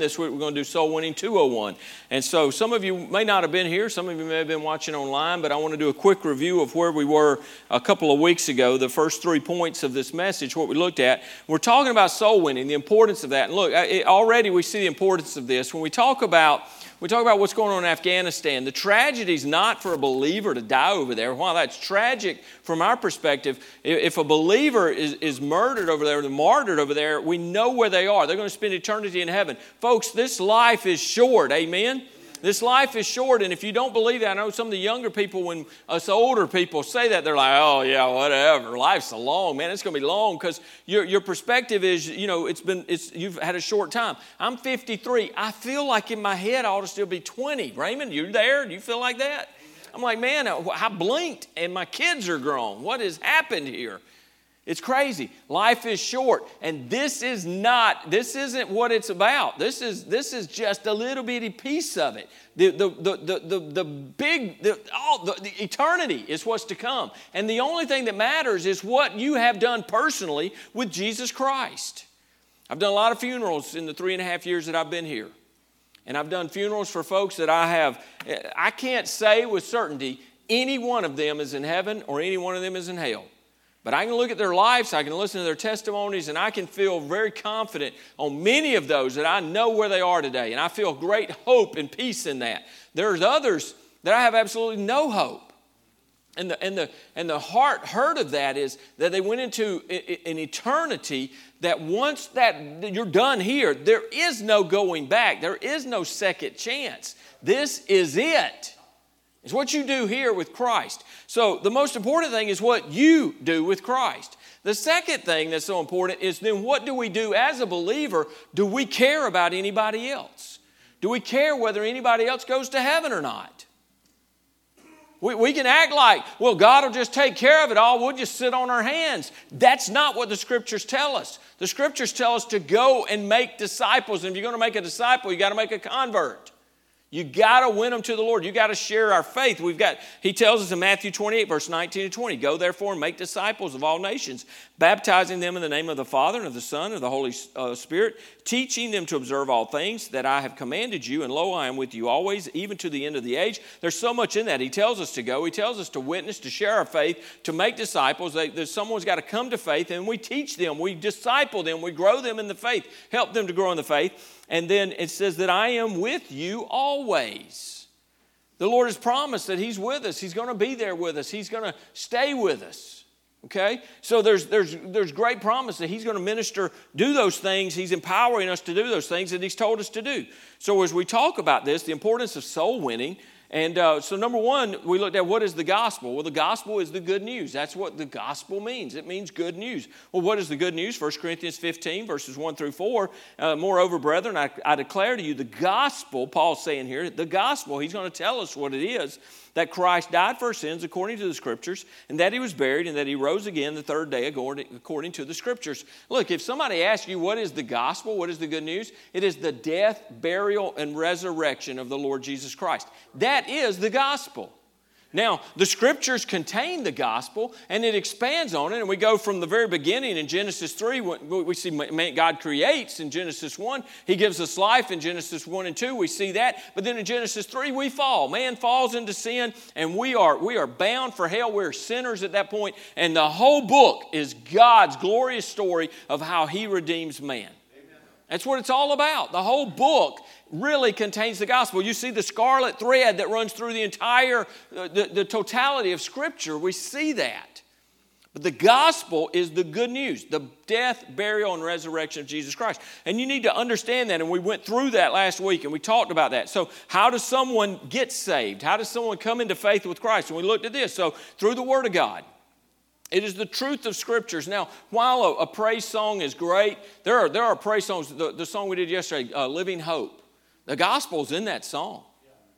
This week we're going to do Soul Winning 201. And so some of you may not have been here, some of you may have been watching online, but I want to do a quick review of where we were a couple of weeks ago, the first three points of this message, what we looked at. We're talking about soul winning, the importance of that. And look, already we see the importance of this. When we talk about we talk about what's going on in Afghanistan. The tragedy is not for a believer to die over there. While that's tragic from our perspective, if a believer is, is murdered over there, the martyred over there, we know where they are. They're going to spend eternity in heaven. Folks, this life is short. Amen? This life is short, and if you don't believe that, I know some of the younger people, when us older people say that, they're like, oh, yeah, whatever. Life's so long, man. It's going to be long because your, your perspective is, you know, it's been, it's, you've had a short time. I'm 53. I feel like in my head I ought to still be 20. Raymond, you there? Do you feel like that? I'm like, man, uh, I blinked and my kids are grown. What has happened here? It's crazy. Life is short. And this is not, this isn't what it's about. This is, this is just a little bitty piece of it. The, the, the, the, the, the big, the, all, the, the eternity is what's to come. And the only thing that matters is what you have done personally with Jesus Christ. I've done a lot of funerals in the three and a half years that I've been here. And I've done funerals for folks that I have, I can't say with certainty any one of them is in heaven or any one of them is in hell. But I can look at their lives, I can listen to their testimonies, and I can feel very confident on many of those that I know where they are today. And I feel great hope and peace in that. There's others that I have absolutely no hope. And the, and the, and the heart hurt of that is that they went into an eternity that once that you're done here, there is no going back. There is no second chance. This is it. It's what you do here with Christ. So the most important thing is what you do with Christ. The second thing that's so important is then what do we do as a believer? Do we care about anybody else? Do we care whether anybody else goes to heaven or not? We, we can act like, well, God will just take care of it all. We'll just sit on our hands. That's not what the scriptures tell us. The scriptures tell us to go and make disciples. And if you're going to make a disciple, you got to make a convert. You got to win them to the Lord. You got to share our faith. We've got, he tells us in Matthew 28, verse 19 to 20, go therefore and make disciples of all nations, baptizing them in the name of the Father and of the Son and of the Holy uh, Spirit, teaching them to observe all things that I have commanded you. And lo, I am with you always, even to the end of the age. There's so much in that. He tells us to go. He tells us to witness, to share our faith, to make disciples. They, someone's got to come to faith, and we teach them. We disciple them. We grow them in the faith, help them to grow in the faith. And then it says that I am with you always. The Lord has promised that He's with us. He's going to be there with us. He's going to stay with us. Okay? So there's, there's, there's great promise that He's going to minister, do those things. He's empowering us to do those things that He's told us to do. So as we talk about this, the importance of soul winning, and uh, so, number one, we looked at what is the gospel? Well, the gospel is the good news. That's what the gospel means. It means good news. Well, what is the good news? 1 Corinthians 15, verses 1 through 4. Uh, Moreover, brethren, I, I declare to you the gospel, Paul's saying here, the gospel, he's going to tell us what it is that Christ died for our sins according to the Scriptures, and that he was buried, and that he rose again the third day according to the Scriptures. Look, if somebody asks you what is the gospel, what is the good news, it is the death, burial, and resurrection of the Lord Jesus Christ. That is the gospel. Now, the scriptures contain the gospel and it expands on it. And we go from the very beginning in Genesis 3, we see God creates in Genesis 1. He gives us life in Genesis 1 and 2. We see that. But then in Genesis 3, we fall. Man falls into sin and we are, we are bound for hell. We're sinners at that point. And the whole book is God's glorious story of how He redeems man. That's what it's all about. The whole book really contains the gospel. You see the scarlet thread that runs through the entire, uh, the, the totality of Scripture. We see that. But the gospel is the good news the death, burial, and resurrection of Jesus Christ. And you need to understand that. And we went through that last week and we talked about that. So, how does someone get saved? How does someone come into faith with Christ? And we looked at this. So, through the Word of God. It is the truth of scriptures. Now, while a, a, praise song is great, there are, there are praise songs. The, the song we did yesterday, uh, Living Hope, the gospel's in that song.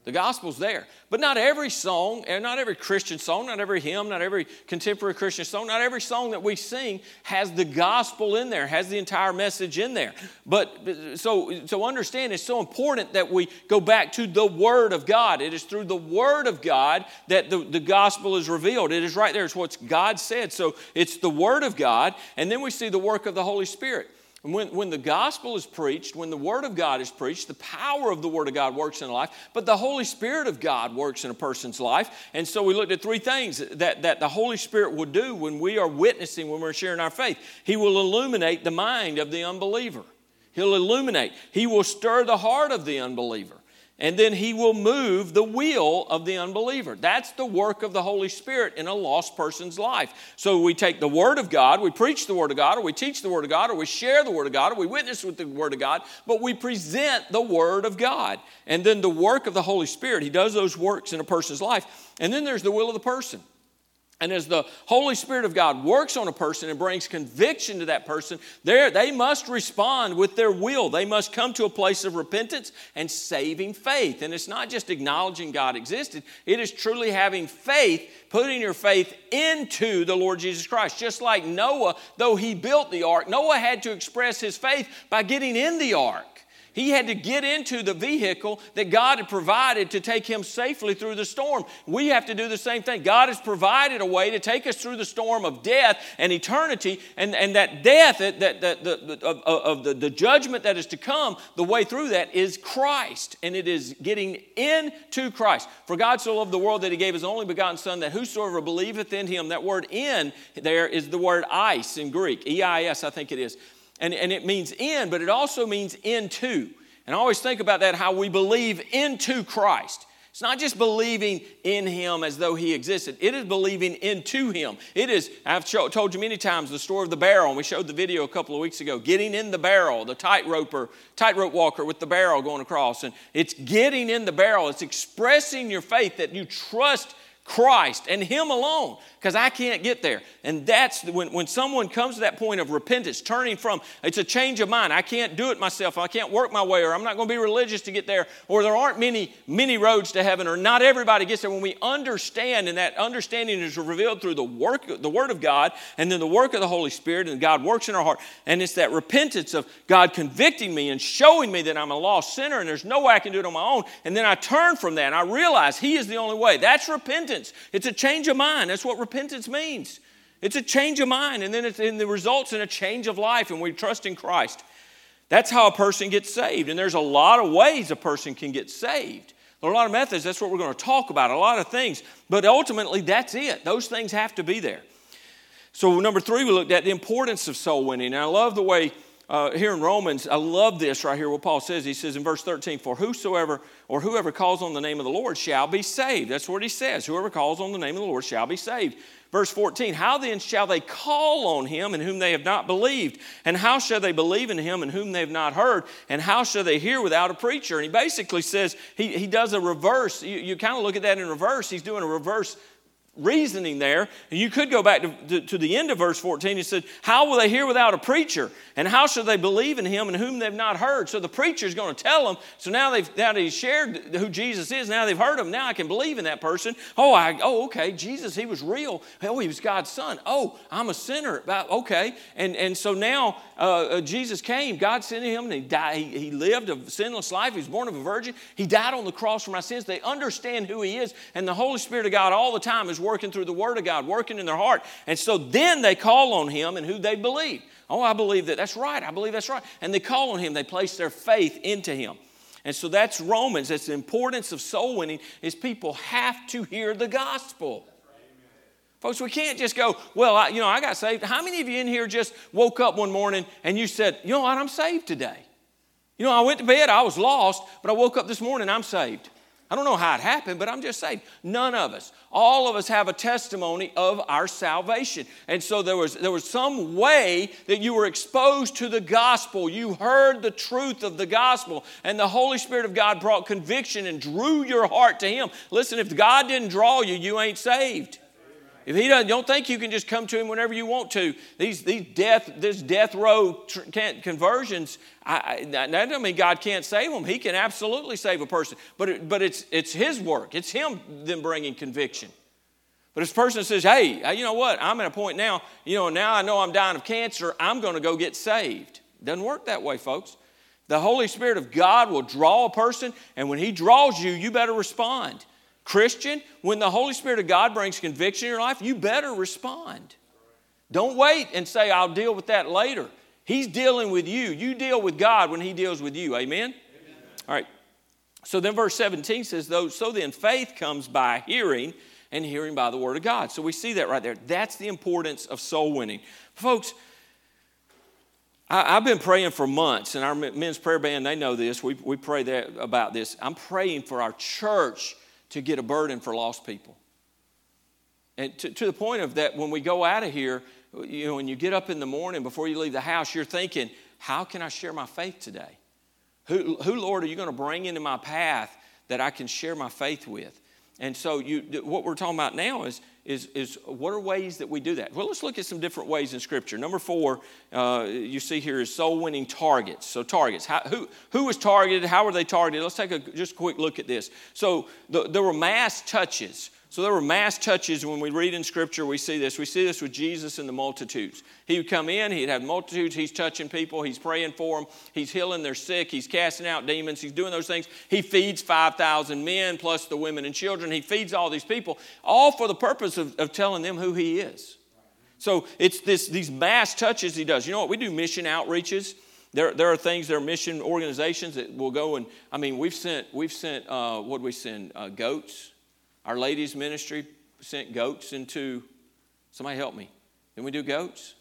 The gospel's there. But not every song, and not every Christian song, not every hymn, not every contemporary Christian song, not every song that we sing has the gospel in there, has the entire message in there. But so, so understand it's so important that we go back to the Word of God. It is through the Word of God that the, the gospel is revealed. It is right there. It's what God said. So it's the Word of God, and then we see the work of the Holy Spirit. When, when the gospel is preached, when the word of God is preached, the power of the word of God works in life, but the Holy Spirit of God works in a person's life. And so we looked at three things that, that the Holy Spirit will do when we are witnessing, when we're sharing our faith. He will illuminate the mind of the unbeliever, He'll illuminate, He will stir the heart of the unbeliever and then he will move the will of the unbeliever. That's the work of the Holy Spirit in a lost person's life. So we take the Word of God, we preach the Word of God, or we teach the Word of God, or we share the Word of God, or we witness with the Word of God, but we present the Word of God. And then the work of the Holy Spirit, he does those works in a person's life. And then there's the will of the person. And as the Holy Spirit of God works on a person and brings conviction to that person, they must respond with their will. They must come to a place of repentance and saving faith. And it's not just acknowledging God existed, it is truly having faith, putting your faith into the Lord Jesus Christ. Just like Noah, though he built the ark, Noah had to express his faith by getting in the ark. He had to get into the vehicle that God had provided to take him safely through the storm. We have to do the same thing. God has provided a way to take us through the storm of death and eternity, and, and that death, that, that, that the, of, of the, the judgment that is to come, the way through that is Christ, and it is getting into Christ. For God so loved the world that he gave his only begotten Son, that whosoever believeth in him, that word in there is the word eis in Greek, E I S, I think it is and, and it means in, but it also means into. And I always think about that how we believe into Christ. It's not just believing in Him as though He existed. It is believing into Him. It is, I've told you many times the story of the barrel, and we showed the video a couple of weeks ago. Getting in the barrel, the tightroper, tightrope walker with the barrel going across. And it's getting in the barrel. It's expressing your faith that you trust Christ and Him alone because I can't get there. And that's when, when someone comes to that point of repentance, turning from, it's a change of mind. I can't do it myself. I can't work my way, or I'm not going to be religious to get there, or there aren't many, many roads to heaven, or not everybody gets there. When we understand, and that understanding is revealed through the work, the Word of God, and then the work of the Holy Spirit, and God works in our heart. And it's that repentance of God convicting me and showing me that I'm a lost sinner and there's no way I can do it on my own. And then I turn from that and I realize He is the only way. That's repentance. It's a change of mind. That's what repentance means. It's a change of mind, and then it's, in the results in a change of life, and we trust in Christ. That's how a person gets saved. And there's a lot of ways a person can get saved. There are a lot of methods. That's what we're going to talk about, a lot of things. But ultimately, that's it. Those things have to be there. So, number three, we looked at the importance of soul winning. And I love the way uh, here in Romans, I love this right here, what Paul says. He says in verse 13, For whosoever or whoever calls on the name of the Lord shall be saved. That's what he says. Whoever calls on the name of the Lord shall be saved. Verse 14, How then shall they call on him in whom they have not believed? And how shall they believe in him in whom they have not heard? And how shall they hear without a preacher? And he basically says, he, he does a reverse. You, you kind of look at that in reverse. He's doing a reverse reasoning there. And you could go back to, to, to, the end of verse 14. He said, How will they hear without a preacher? And how shall they believe in him in whom they've not heard? So the preacher is going to tell them. So now they've now they shared who Jesus is. Now they've heard him. Now I can believe in that person. Oh, I oh okay. Jesus, he was real. Oh, he was God's son. Oh, I'm a sinner. Okay. And and so now uh, uh, Jesus came. God sent him and he died. He, he lived a sinless life. He was born of a virgin. He died on the cross for my sins. They understand who he is. And the Holy Spirit of God all the time is working through the Word of God, working in their heart. And so then they call on Him and who they believe. Oh, I believe that. That's right. I believe that's right. And they call on Him. They place their faith into Him. And so that's Romans. That's the importance of soul winning is people have to hear the gospel. Folks, we can't just go, well, I, you know, I got saved. How many of you in here just woke up one morning and you said, you know what, I'm saved today? You know, I went to bed, I was lost, but I woke up this morning, I'm saved. I don't know how it happened, but I'm just saying, none of us, all of us have a testimony of our salvation. And so there was, there was some way that you were exposed to the gospel. You heard the truth of the gospel, and the Holy Spirit of God brought conviction and drew your heart to Him. Listen, if God didn't draw you, you ain't saved. If he doesn't, don't think you can just come to him whenever you want to. These, these death, this death row tr- conversions, I, that doesn't mean God can't save them. He can absolutely save a person, but it, but it's it's His work. It's Him then bringing conviction. But if person says, "Hey, uh, you know what? I'm at a point now. You know, now I know I'm dying of cancer. I'm going to go get saved." Doesn't work that way, folks. The Holy Spirit of God will draw a person, and when He draws you, you better respond. Christian, when the Holy Spirit of God brings conviction in your life, you better respond. Don't wait and say, I'll deal with that later. He's dealing with you. You deal with God when He deals with you. Amen? Amen. All right. So then verse 17 says, Though, So then faith comes by hearing, and hearing by the word of God. So we see that right there. That's the importance of soul winning. Folks, I, have been praying for months, and our men's prayer band, they know this. We, we pray that, about this. I'm praying for our church to get a burden for lost people. And to, to the point of that, when we go out of here, you know, when you get up in the morning before you leave the house, you're thinking, how can I share my faith today? Who, who Lord, are you going to bring into my path that I can share my faith with? And so, you, what we're talking about now is, is, is what are ways that we do that? Well, let's look at some different ways in Scripture. Number four, uh, you see here is soul winning targets. So, targets. How, who, who was targeted? How were they targeted? Let's take a just a quick look at this. So, the, there were mass touches. So there were mass touches. When we read in Scripture, we see this. We see this with Jesus and the multitudes. He would come in, he'd have multitudes, he's touching people, he's praying for them, he's healing their sick, he's casting out demons, he's doing those things. He feeds 5,000 men plus the women and children. He feeds all these people, all for the purpose of, of telling them who he is. So it's this, these mass touches he does. You know what? We do mission outreaches. There, there are things, there are mission organizations that will go and, I mean, we've sent, we've sent, uh, what we send? Uh, goats our ladies' ministry sent goats into, somebody help me. Didn't we do goats?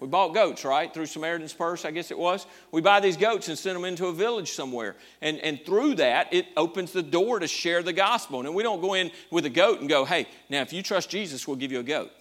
We bought goats, right? Through Samaritan's Purse, I guess it was. We buy these goats and send them into a village somewhere. And, and through that, it opens the door to share the gospel. And we don't go in with a goat and go, hey, now if you trust Jesus, we'll give you a goat.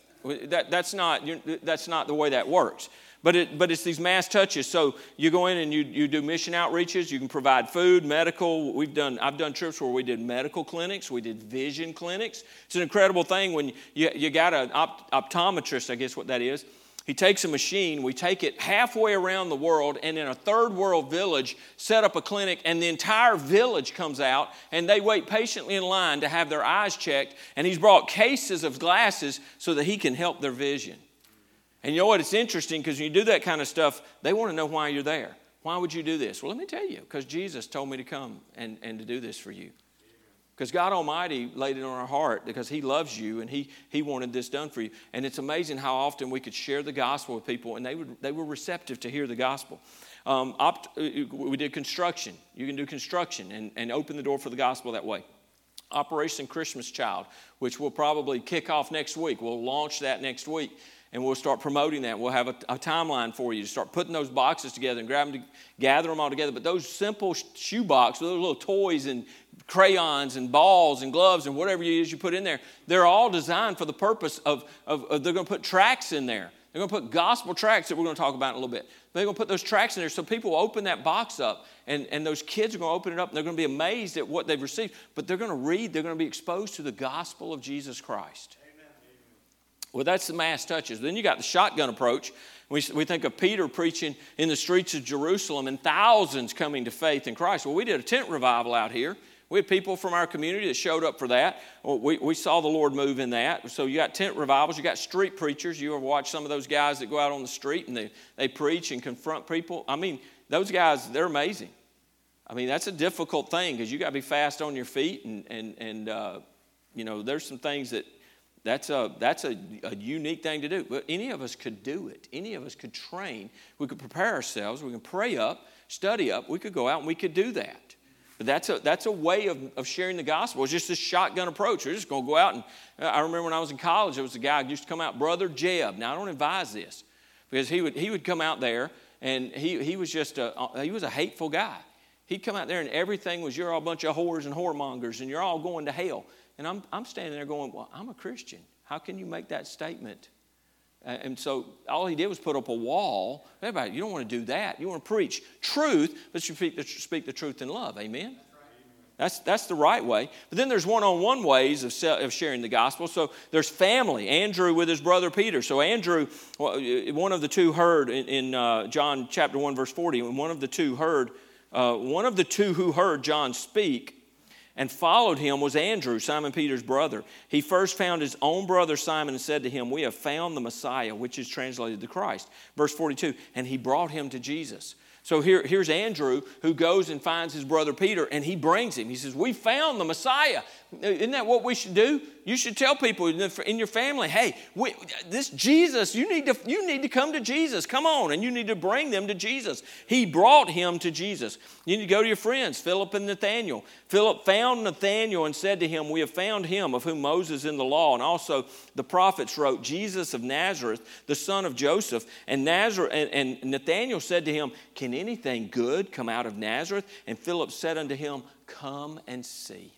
That, that's, not, that's not the way that works. But, it, but it's these mass touches. So you go in and you, you do mission outreaches. You can provide food, medical. We've done, I've done trips where we did medical clinics. We did vision clinics. It's an incredible thing when you, you got an opt, optometrist, I guess what that is. He takes a machine, we take it halfway around the world, and in a third world village, set up a clinic, and the entire village comes out, and they wait patiently in line to have their eyes checked. And he's brought cases of glasses so that he can help their vision. And you know what? It's interesting because when you do that kind of stuff, they want to know why you're there. Why would you do this? Well, let me tell you, because Jesus told me to come and, and to do this for you. Because God Almighty laid it on our heart because He loves you and he, he wanted this done for you. And it's amazing how often we could share the gospel with people and they, would, they were receptive to hear the gospel. Um, opt, uh, we did construction. You can do construction and, and open the door for the gospel that way. Operation Christmas Child, which will probably kick off next week. We'll launch that next week and we'll start promoting that. We'll have a, a, timeline for you to start putting those boxes together and grab them, to, gather them all together. But those simple shoe boxes, those little toys and crayons and balls and gloves and whatever it is you put in there, they're all designed for the purpose of, of, of they're going to put tracts in there. They're going to put gospel tracts that we're going to talk about in a little bit. They're going to put those tracts in there so people open that box up and, and those kids are going to open it up and they're going to be amazed at what they've received. But they're going to read, they're going to be exposed to the gospel of Jesus Christ. Well, that's the mass touches. Then you got the shotgun approach. We, we think of Peter preaching in the streets of Jerusalem and thousands coming to faith in Christ. Well, we did a tent revival out here. We had people from our community that showed up for that. Well, we, we saw the Lord move in that. So you got tent revivals, you got street preachers. You ever watch some of those guys that go out on the street and they, they preach and confront people? I mean, those guys, they're amazing. I mean, that's a difficult thing because you got to be fast on your feet and, and, and uh, you know, there's some things that that's a, that's a, a unique thing to do. But any of us could do it. Any of us could train. We could prepare ourselves. We can pray up, study up. We could go out and we could do that. But that's a, that's a way of, of sharing the gospel. It's just a shotgun approach. We're just going to go out and uh, I remember when I was in college, there was a guy who used to come out, Brother Jed. Now, I don't advise this because he would, he would come out there and he, he was just a, uh, he was a hateful guy. He'd come out there and everything was, you're all a bunch of whores and whoremongers and you're all going to hell. And I'm, I'm standing there going, Well, I'm a Christian. How can you make that statement? And so all he did was put up a wall. Everybody, you don't want to do that. You want to preach truth, but you speak the, speak the truth in love. Amen? That's, that's the right way. But then there's one on one ways of, of sharing the gospel. So there's family. Andrew with his brother Peter. So Andrew, one of the two heard in, in uh, John chapter 1, verse 40, and one of the two heard, uh, one of the two who heard John speak and followed him was Andrew, Simon Peter's brother. He first found his own brother Simon and said to him, We have found the Messiah, which is translated the Christ. Verse 42, and he brought him to Jesus. So here, here's Andrew who goes and finds his brother Peter and he brings him. He says, We found the Messiah. Isn't that what we should do? You should tell people in your family, hey, we, this Jesus, you need, to, you need to come to Jesus. Come on. And you need to bring them to Jesus. He brought him to Jesus. You need to go to your friends, Philip and Nathaniel. Philip found Nathaniel and said to him, We have found him of whom Moses in the law and also the prophets wrote, Jesus of Nazareth, the son of Joseph. And, Nazareth, and, and Nathaniel said to him, Can anything good come out of Nazareth? And Philip said unto him, Come and see.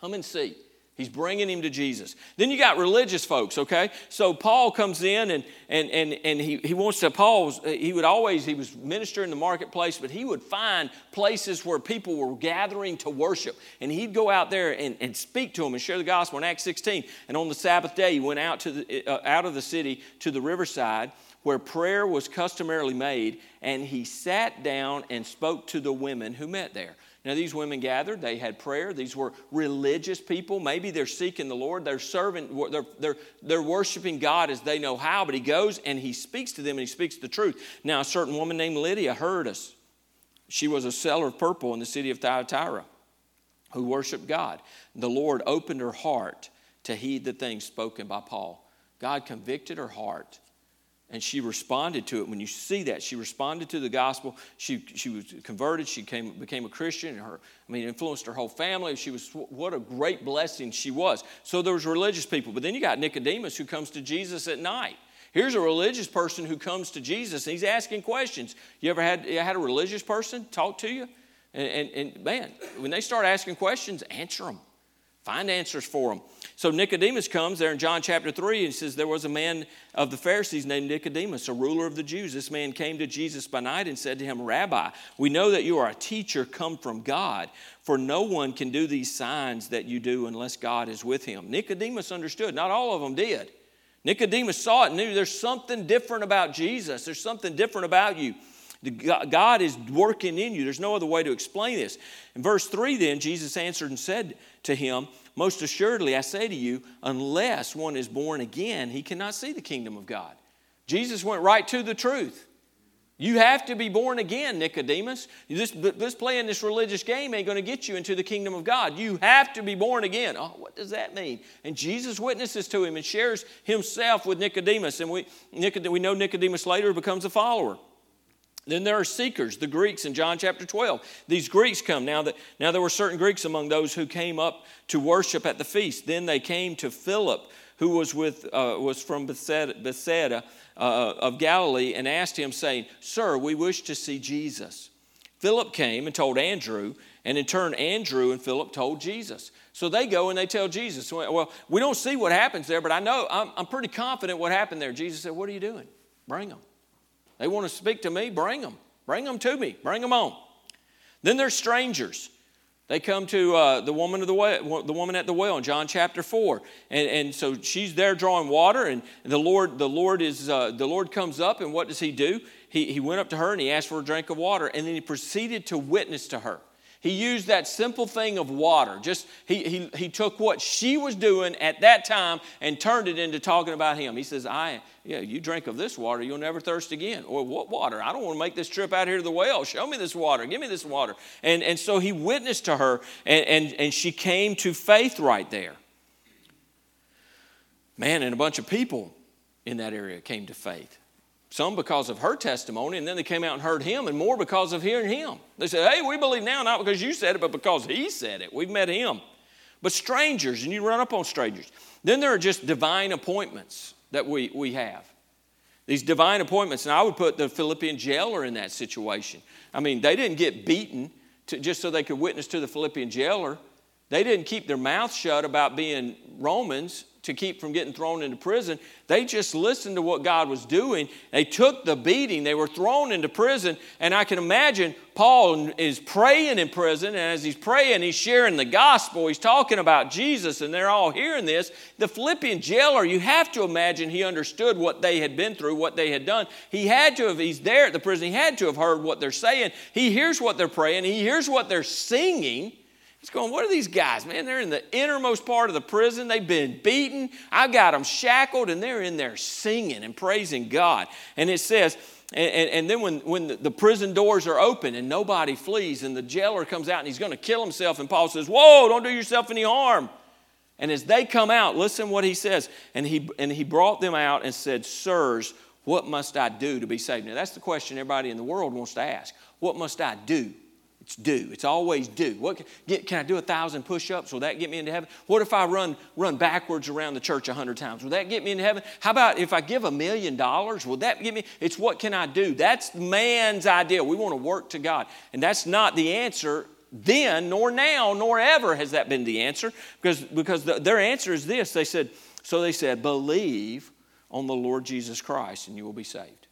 Come and see. He's bringing him to Jesus. Then you got religious folks, okay? So Paul comes in and, and, and, and he, he wants to, Paul, he would always, he was minister in the marketplace, but he would find places where people were gathering to worship. And he'd go out there and, and speak to them and share the gospel in Acts 16. And on the Sabbath day, he went out, to the, uh, out of the city to the riverside where prayer was customarily made, and he sat down and spoke to the women who met there. Now, these women gathered, they had prayer. These were religious people. Maybe they're seeking the Lord, they're serving, they're, they're, they're worshiping God as they know how, but he goes and he speaks to them and he speaks the truth. Now, a certain woman named Lydia heard us. She was a seller of purple in the city of Thyatira who worshiped God. The Lord opened her heart to heed the things spoken by Paul. God convicted her heart and she responded to it. When you see that, she responded to the gospel. She, she was converted. She came, became a Christian. And her, I mean, influenced her whole family. She was what a great blessing she was. So there was religious people, but then you got Nicodemus who comes to Jesus at night. Here's a religious person who comes to Jesus and he's asking questions. You ever had, had a religious person talk to you? And, and, and man, when they start asking questions, answer them. Find answers for them. So Nicodemus comes there in John chapter 3 and says, There was a man of the Pharisees named Nicodemus, a ruler of the Jews. This man came to Jesus by night and said to him, Rabbi, we know that you are a teacher come from God, for no one can do these signs that you do unless God is with him. Nicodemus understood. Not all of them did. Nicodemus saw it and knew there's something different about Jesus, there's something different about you. God is working in you. There's no other way to explain this. In verse 3, then, Jesus answered and said to him, Most assuredly, I say to you, unless one is born again, he cannot see the kingdom of God. Jesus went right to the truth. You have to be born again, Nicodemus. This, this playing this religious game ain't going to get you into the kingdom of God. You have to be born again. Oh, what does that mean? And Jesus witnesses to him and shares himself with Nicodemus. And we, Nicod- we know Nicodemus later becomes a follower. Then there are seekers, the Greeks in John chapter 12. These Greeks come. Now, that, now there were certain Greeks among those who came up to worship at the feast. Then they came to Philip, who was, with, uh, was from Bethsaida, Bethsaida uh, of Galilee, and asked him, saying, Sir, we wish to see Jesus. Philip came and told Andrew, and in turn, Andrew and Philip told Jesus. So they go and they tell Jesus, Well, we don't see what happens there, but I know, I'm, I'm pretty confident what happened there. Jesus said, What are you doing? Bring them. They want to speak to me, bring them. Bring them to me. Bring them on. Then there's strangers. They come to uh, the woman of the well, the woman at the well in John chapter four, and, and so she's there drawing water, and the Lord the Lord is uh, the Lord comes up, and what does He do? He, he went up to her and he asked for a drink of water, and then he proceeded to witness to her. He used that simple thing of water. Just he, he, he took what she was doing at that time and turned it into talking about him. He says, I yeah, you drink of this water, you'll never thirst again. Or what water? I don't want to make this trip out here to the well. Show me this water. Give me this water. And, and so he witnessed to her, and, and, and she came to faith right there. Man, and a bunch of people in that area came to faith. Some because of her testimony, and then they came out and heard him, and more because of hearing him. They said, Hey, we believe now, not because you said it, but because he said it. We've met him. But strangers, and you run up on strangers. Then there are just divine appointments that we, we have. These divine appointments, and I would put the Philippian jailer in that situation. I mean, they didn't get beaten to, just so they could witness to the Philippian jailer. They didn't keep their mouth shut about being Romans to keep from getting thrown into prison. They just listened to what God was doing. They took the beating. They were thrown into prison. And I can imagine Paul is praying in prison. And as he's praying, he's sharing the gospel. He's talking about Jesus, and they're all hearing this. The Philippian jailer, you have to imagine he understood what they had been through, what they had done. He had to have, he's there at the prison, he had to have heard what they're saying. He hears what they're praying, he hears what they're singing. He's going, What are these guys, man? They're in the innermost part of the prison. They've been beaten. I've got them shackled, and they're in there singing and praising God. And it says, and, and, and, then when, when the prison doors are open and nobody flees and the jailer comes out and he's going to kill himself and paul says whoa don't do yourself any harm and as they come out listen what he says and he, and he brought them out and said sirs what must i do to be saved now that's the question everybody in the world wants to ask what must i do it's do. It's always do. What get, can I do a thousand push-ups? Will that get me into heaven? What if I run run backwards around the church a hundred times? Will that get me into heaven? How about if I give a million dollars? Will that get me? It's what can I do? That's man's idea. We want to work to God, and that's not the answer then, nor now, nor ever has that been the answer. Because because the, their answer is this. They said so. They said believe on the Lord Jesus Christ, and you will be saved.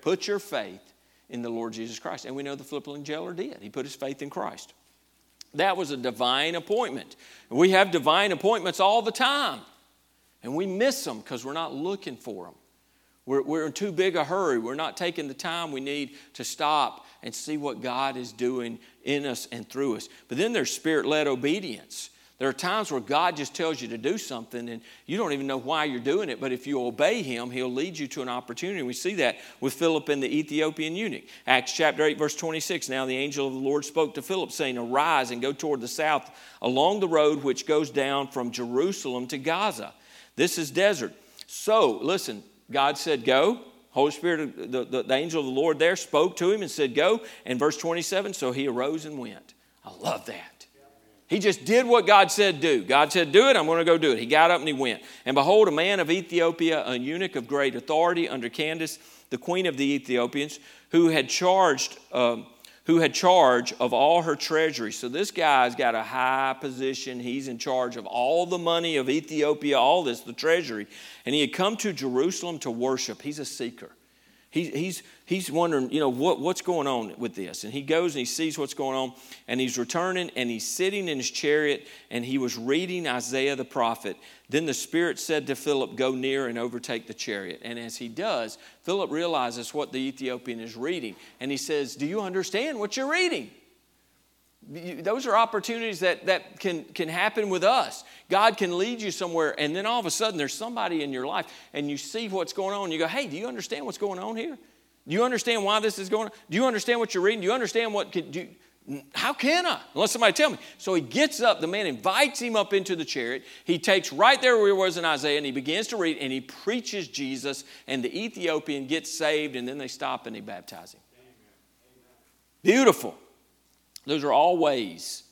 Put your faith in the Lord Jesus Christ. And we know the Philippian jailer did. He put his faith in Christ. That was a divine appointment. We have divine appointments all the time, and we miss them because we're not looking for them. We're, we're in too big a hurry. We're not taking the time we need to stop and see what God is doing in us and through us. But then there's spirit led obedience. There are times where God just tells you to do something and you don't even know why you're doing it, but if you obey Him, He'll lead you to an opportunity. We see that with Philip and the Ethiopian eunuch. Acts chapter 8, verse 26. Now the angel of the Lord spoke to Philip, saying, Arise and go toward the south along the road which goes down from Jerusalem to Gaza. This is desert. So, listen, God said, Go. Holy Spirit, the, the, the angel of the Lord there spoke to him and said, Go. And verse 27, so he arose and went. I love that. He just did what God said do. God said, Do it, I'm going to go do it. He got up and he went. And behold, a man of Ethiopia, a eunuch of great authority under Candace, the queen of the Ethiopians, who had charged. Uh, who had charge of all her treasury. So this guy's got a high position. He's in charge of all the money of Ethiopia, all this, the treasury. And he had come to Jerusalem to worship. He's a seeker. He, he's, he's wondering, you know, what, what's going on with this? And he goes and he sees what's going on, and he's returning, and he's sitting in his chariot, and he was reading Isaiah the prophet. Then the Spirit said to Philip, Go near and overtake the chariot. And as he does, Philip realizes what the Ethiopian is reading, and he says, Do you understand what you're reading? Those are opportunities that, that can, can happen with us. God can lead you somewhere, and then all of a sudden there's somebody in your life, and you see what's going on. You go, Hey, do you understand what's going on here? Do you understand why this is going on? Do you understand what you're reading? Do you understand what can do? How can I? Unless somebody tell me. So he gets up, the man invites him up into the chariot. He takes right there where he was in Isaiah and he begins to read and he preaches Jesus, and the Ethiopian gets saved, and then they stop and they baptize him. Beautiful. Those are all ways,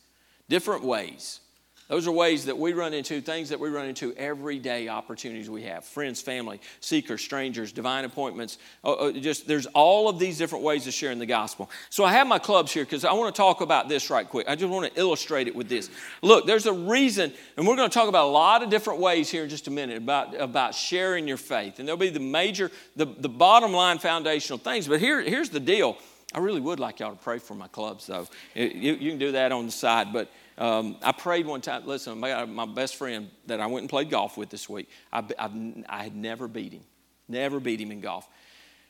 different ways. Those are ways that we run into, things that we run into everyday opportunities we have friends, family, seekers, strangers, divine appointments. Uh, uh, just there's all of these different ways of sharing the gospel. So I have my clubs here because I want to talk about this right quick. I just want to illustrate it with this. Look, there's a reason, and we're going to talk about a lot of different ways here in just a minute about, about sharing your faith. And there'll be the major, the, the bottom line foundational things. But here, here's the deal I really would like y'all to pray for my clubs, though. You, you can do that on the side. But um, I prayed one time. Listen, my, my, best friend that I went and played golf with this week, I, I, I had never beat him, never beat him in golf.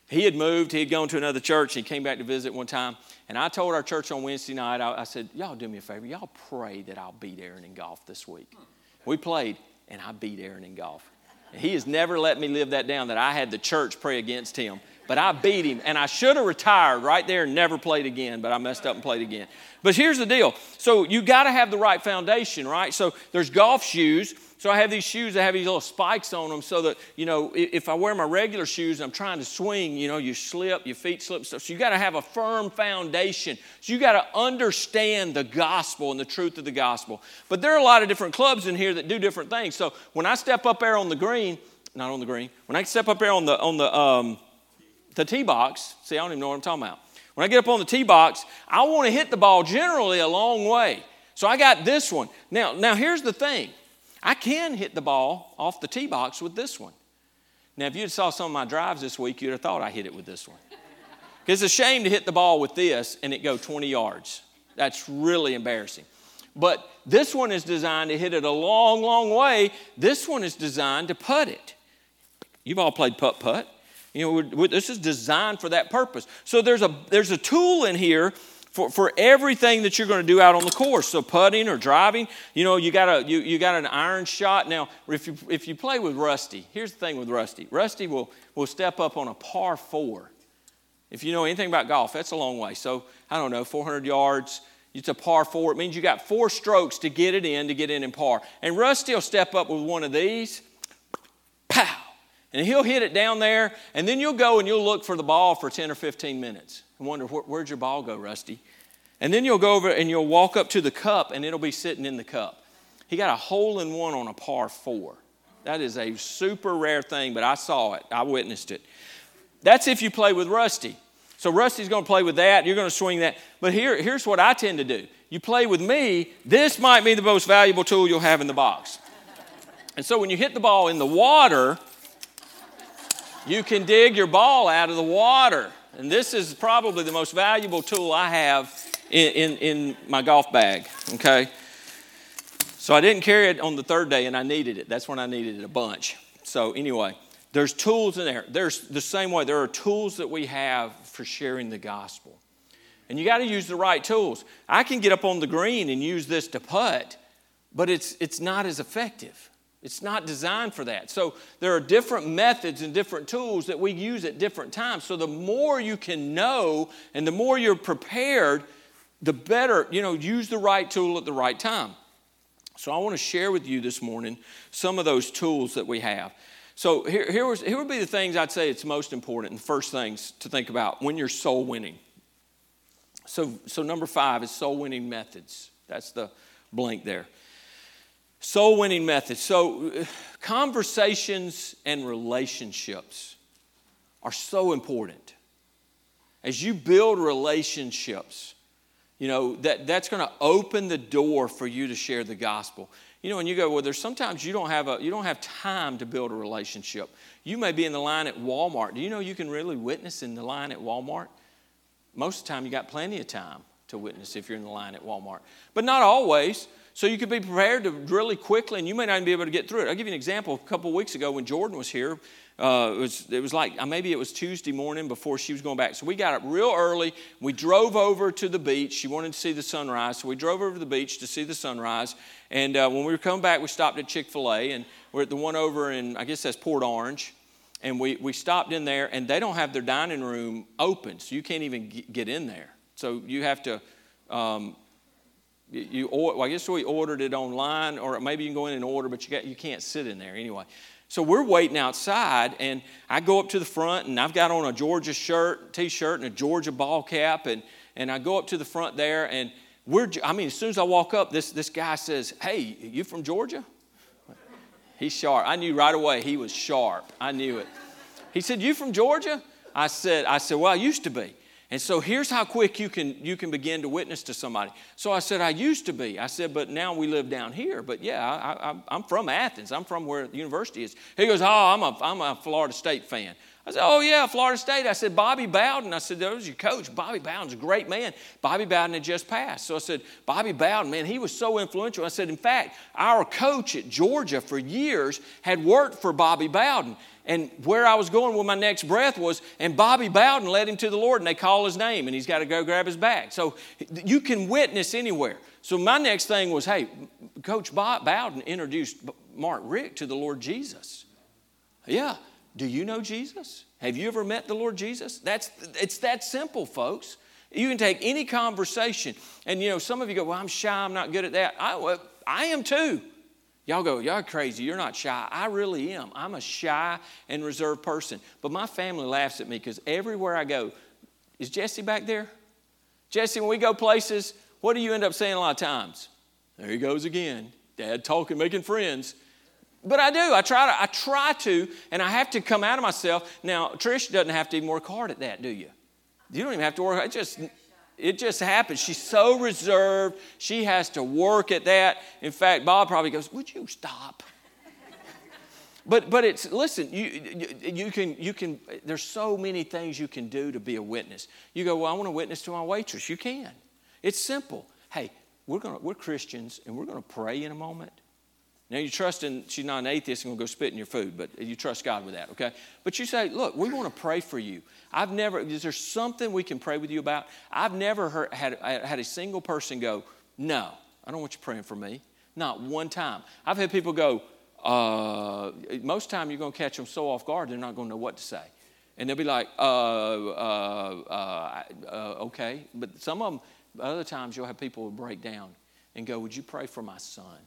He had moved, he had gone to another church, and he came back to visit one time. And I told our church on Wednesday night, I, I said, Y'all do me a favor. Y'all pray that I'll beat Aaron in golf this week. We played, and I beat Aaron in golf. he has never let me live that down that I had the church pray against him but I beat him. And I should have retired right there and never played again, but I messed up and played again. But here's the deal. So you got to have the right foundation, right? So there's golf shoes. So I have these shoes that have these little spikes on them so that, you know, if I wear my regular shoes and I'm trying to swing, you know, you slip, your feet slip stuff. So you got to have a firm foundation. So you got to understand the gospel and the truth of the gospel. But there are a lot of different clubs in here that do different things. So when I step up there on the green, not on the green, when I step up there on the, on the, um, the tee box, see, I don't even know what I'm talking about. When I get up on the tee box, I want to hit the ball generally a long way. So I got this one. Now, now here's the thing. I can hit the ball off the tee box with this one. Now, if you saw some of my drives this week, you'd have thought I hit it with this one. Because it's a shame to hit the ball with this and it go 20 yards. That's really embarrassing. But this one is designed to hit it a long, long way. This one is designed to putt it. You've all played putt putt. You know, we're, we're, this is designed for that purpose. So there's a, there's a tool in here for, for everything that you're going to do out on the course. So putting or driving, you know, you got, a, you, you got an iron shot. Now, if you, if you play with Rusty, here's the thing with Rusty. Rusty will, will step up on a par four If you know anything about golf, that's a long way. So, I don't know, 400 yards. It's a par four. It means you got four strokes to get it in, to get in in par. And Rusty will step up with one of these, pow, and he'll hit it down there. And then you'll go and you'll look for the ball for 10 or 15 minutes and wonder, where'd your ball go, Rusty? And then you'll go over and you'll walk up to the cup and it'll be sitting in the cup. He got a hole in one on a par four. That is a super rare thing, but I saw it. I witnessed it. That's if you play with Rusty. So Rusty's going to play with that. You're going to swing that. But here, here's what I tend to do. You play with me, this might be the most valuable tool you'll have in the box. And so when you hit the ball in the water, you can dig your ball out of the water. And this is probably the most valuable tool I have in, in, in my golf bag, okay? So I didn't carry it on the third day and I needed it. That's when I needed it a bunch. So anyway, there's tools in there. There's the same way, there are tools that we have for sharing the gospel. And you got to use the right tools. I can get up on the green and use this to putt, but it's, it's not as effective. It's not designed for that. So there are different methods and different tools that we use at different times. So the more you can know and the more you're prepared, the better, you know, use the right tool at the right time. So I want to share with you this morning some of those tools that we have. So here, here, was, here would be the things I'd say it's most important and first things to think about when you're soul winning. So, so number five is soul winning methods. That's the blank there. Soul winning methods. So uh, conversations and relationships are so important. As you build relationships, you know, that, that's going to open the door for you to share the gospel. You know, when you go, well, there's sometimes you don't have a you don't have time to build a relationship. You may be in the line at Walmart. Do you know you can really witness in the line at Walmart? Most of the time you got plenty of time to witness if you're in the line at Walmart. But not always. So you could be prepared to really quickly, and you may not even be able to get through it. I'll give you an example. A couple weeks ago, when Jordan was here, uh, it, was, it was like uh, maybe it was Tuesday morning before she was going back. So we got up real early. We drove over to the beach. She wanted to see the sunrise. So we drove over to the beach to see the sunrise. And uh, when we were coming back, we stopped at Chick fil A. And we're at the one over in, I guess that's Port Orange. And we, we stopped in there, and they don't have their dining room open. So you can't even get in there. So you have to. Um, you, well, I guess we ordered it online, or maybe you can go in and order, but you, got, you can't sit in there anyway. So we're waiting outside, and I go up to the front, and I've got on a Georgia shirt, t-shirt, and a Georgia ball cap, and, and I go up to the front there, and we're, I mean, as soon as I walk up, this, this guy says, hey, you from Georgia? He's sharp. I knew right away he was sharp. I knew it. He said, you from Georgia? I said, I said, well, I used to be. And so here's how quick you can, you can begin to witness to somebody. So I said, I used to be. I said, but now we live down here. But yeah, I, am from Athens. I'm from where the university is. He goes, Oh, I'm a, I'm a Florida State fan. I said, Oh, yeah, Florida State. I said, Bobby Bowden. I said, There's your coach. Bobby Bowden's a great man. Bobby Bowden had just passed. So I said, Bobby Bowden, man, he was so influential. I said, In fact, our coach at Georgia for years had worked for Bobby Bowden. And where I was going with my next breath was, and Bobby Bowden led him to the Lord, and they call his name, and he's got to go grab his bag. So you can witness anywhere. So my next thing was, hey, Coach Bowden introduced Mark Richt to the Lord Jesus. Yeah. Do you know Jesus? Have you ever met the Lord Jesus? That's it's that simple, folks. You can take any conversation, and you know, some of you go, Well, I'm shy, I'm not good at that. I, I am too. Y'all go, y'all crazy. You're not shy. I really am. I'm a shy and reserved person. But my family laughs at me because everywhere I go, is Jesse back there? Jesse, when we go places, what do you end up saying a lot of times? There he goes again. Dad talking, making friends. But I do. I try to. I try to, and I have to come out of myself. Now, Trish doesn't have to even work hard at that, do you? You don't even have to work. I just it just happens. She's so reserved. She has to work at that. In fact, Bob probably goes, Would you stop? but but it's listen, you, you, can you can there's so many things you can do to be a witness. You go, Well, I want to witness to my waitress. You can. It's simple. Hey, we're gonna we're Christians and we're gonna pray in a moment. Now you trust in she's not an atheist and gonna go spit in your food, but you trust God with that, okay? But you say, look, we want to pray for you. I've never, is there something we can pray with you about? I've never heard, had, had a single person go, no, I don't want you praying for me. Not one time. I've had people go, uh, most time you're to catch them so off guard, they're not to know what to say. And they'll be like, uh, uh, uh, uh, okay. But some of them, other times, you'll have people break down and go, Would you pray for my son?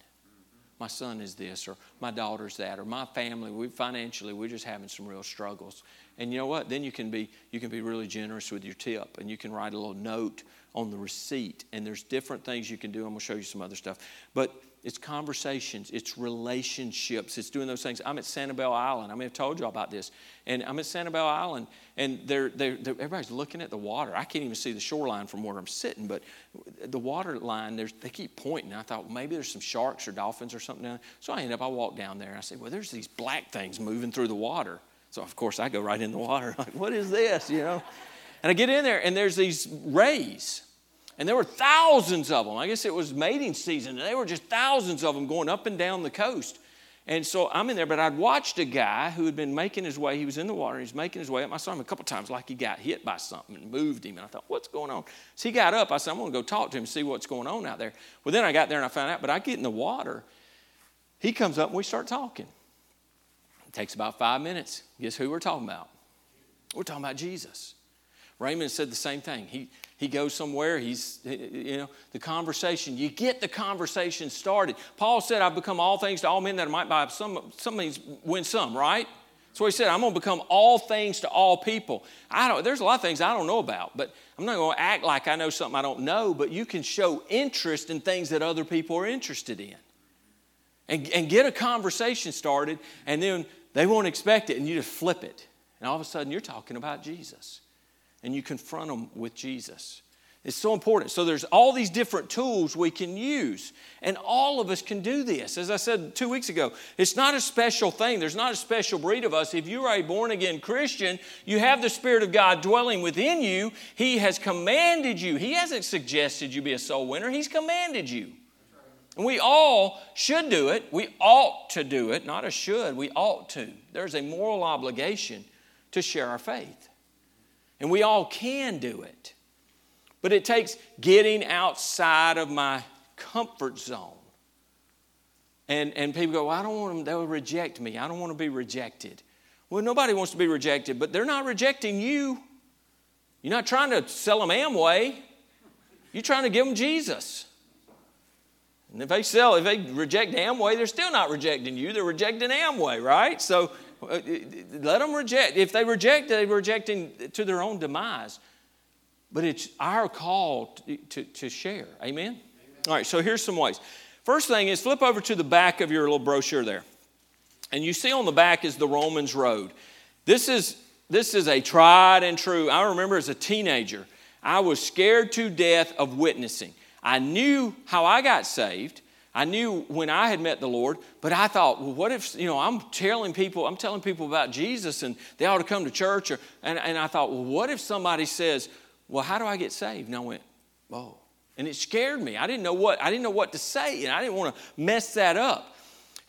My son is this, or my daughter's that, or my family, we financially, we're just having some real struggles. And you know what? Then you can be you can be really generous with your tip, and you can write a little note on the receipt. And there's different things you can do. I'm gonna show you some other stuff. But it's conversations, it's relationships, it's doing those things. I'm at Sanibel Island. I may have told you all about this. And I'm at Sanibel Island, and they're, they're, they're, everybody's looking at the water. I can't even see the shoreline from where I'm sitting, but the water line, they keep pointing. I thought, well, maybe there's some sharks or dolphins or something down there. So I end up, I walk down there, and I say, well, there's these black things moving through the water. So, of course, I go right in the water. like, what is this, you know? And I get in there, and there's these rays and there were thousands of them. I guess it was mating season, and there were just thousands of them going up and down the coast. And so I'm in there, but I'd watched a guy who had been making his way. He was in the water, and he's making his way up. I saw him a couple times like he got hit by something and moved him. And I thought, what's going on? So he got up. I said, I'm going to go talk to him see what's going on out there. Well, then I got there and I found out, but I get in the water. He comes up and we start talking. It takes about five minutes. Guess who we're talking about? We're talking about Jesus. Raymond said the same thing. He, he goes somewhere, he's, you know, the conversation, you get the conversation started. Paul said, I've become all things to all men that I might by some, some means win some, right? So he said, I'm going to become all things to all people. I don't, there's a lot of things I don't know about, but I'm not going to act like I know something I don't know, but you can show interest in things that other people are interested in. And, and get a conversation started, and then they won't expect it, and you just flip it. And all of a sudden, you're talking about Jesus and you confront them with Jesus. It's so important. So there's all these different tools we can use. And all of us can do this. As I said two weeks ago, it's not a special thing. There's not a special breed of us. If you are a born again Christian, you have the Spirit of God dwelling within you. He has commanded you. He hasn't suggested you be a soul winner, He's commanded you. And we all should do it. We ought to do it, not a should. We ought to. There's a moral obligation to share our faith. And we all can do it. But it takes getting outside of my comfort zone. And, and people go, well, I don't want them, they'll reject me. I don't want to be rejected. Well, nobody wants to be rejected, but they're not rejecting you. You're not trying to sell them Amway. You're trying to give them Jesus. And if they sell, if they reject Amway, they're still not rejecting you. They're rejecting Amway, right? So Uh, uh, let them reject. If they reject, they're rejecting to their own demise. But it's our call to, to, to share. Amen? Amen? All right, so here's some ways. First thing is flip over to the back of your little brochure there. And you see on the back is the Romans Road. This is, this is a tried and true. I remember as a teenager, I was scared to death of witnessing. I knew how I got saved. I knew when I had met the Lord, but I thought, well, what if, you know, I'm telling people, I'm telling people about Jesus and they ought to come to church. Or, and, and I thought, well, what if somebody says, well, how do I get saved? And I went, whoa. And it scared me. I didn't know what, I didn't know what to say, and I didn't want to mess that up.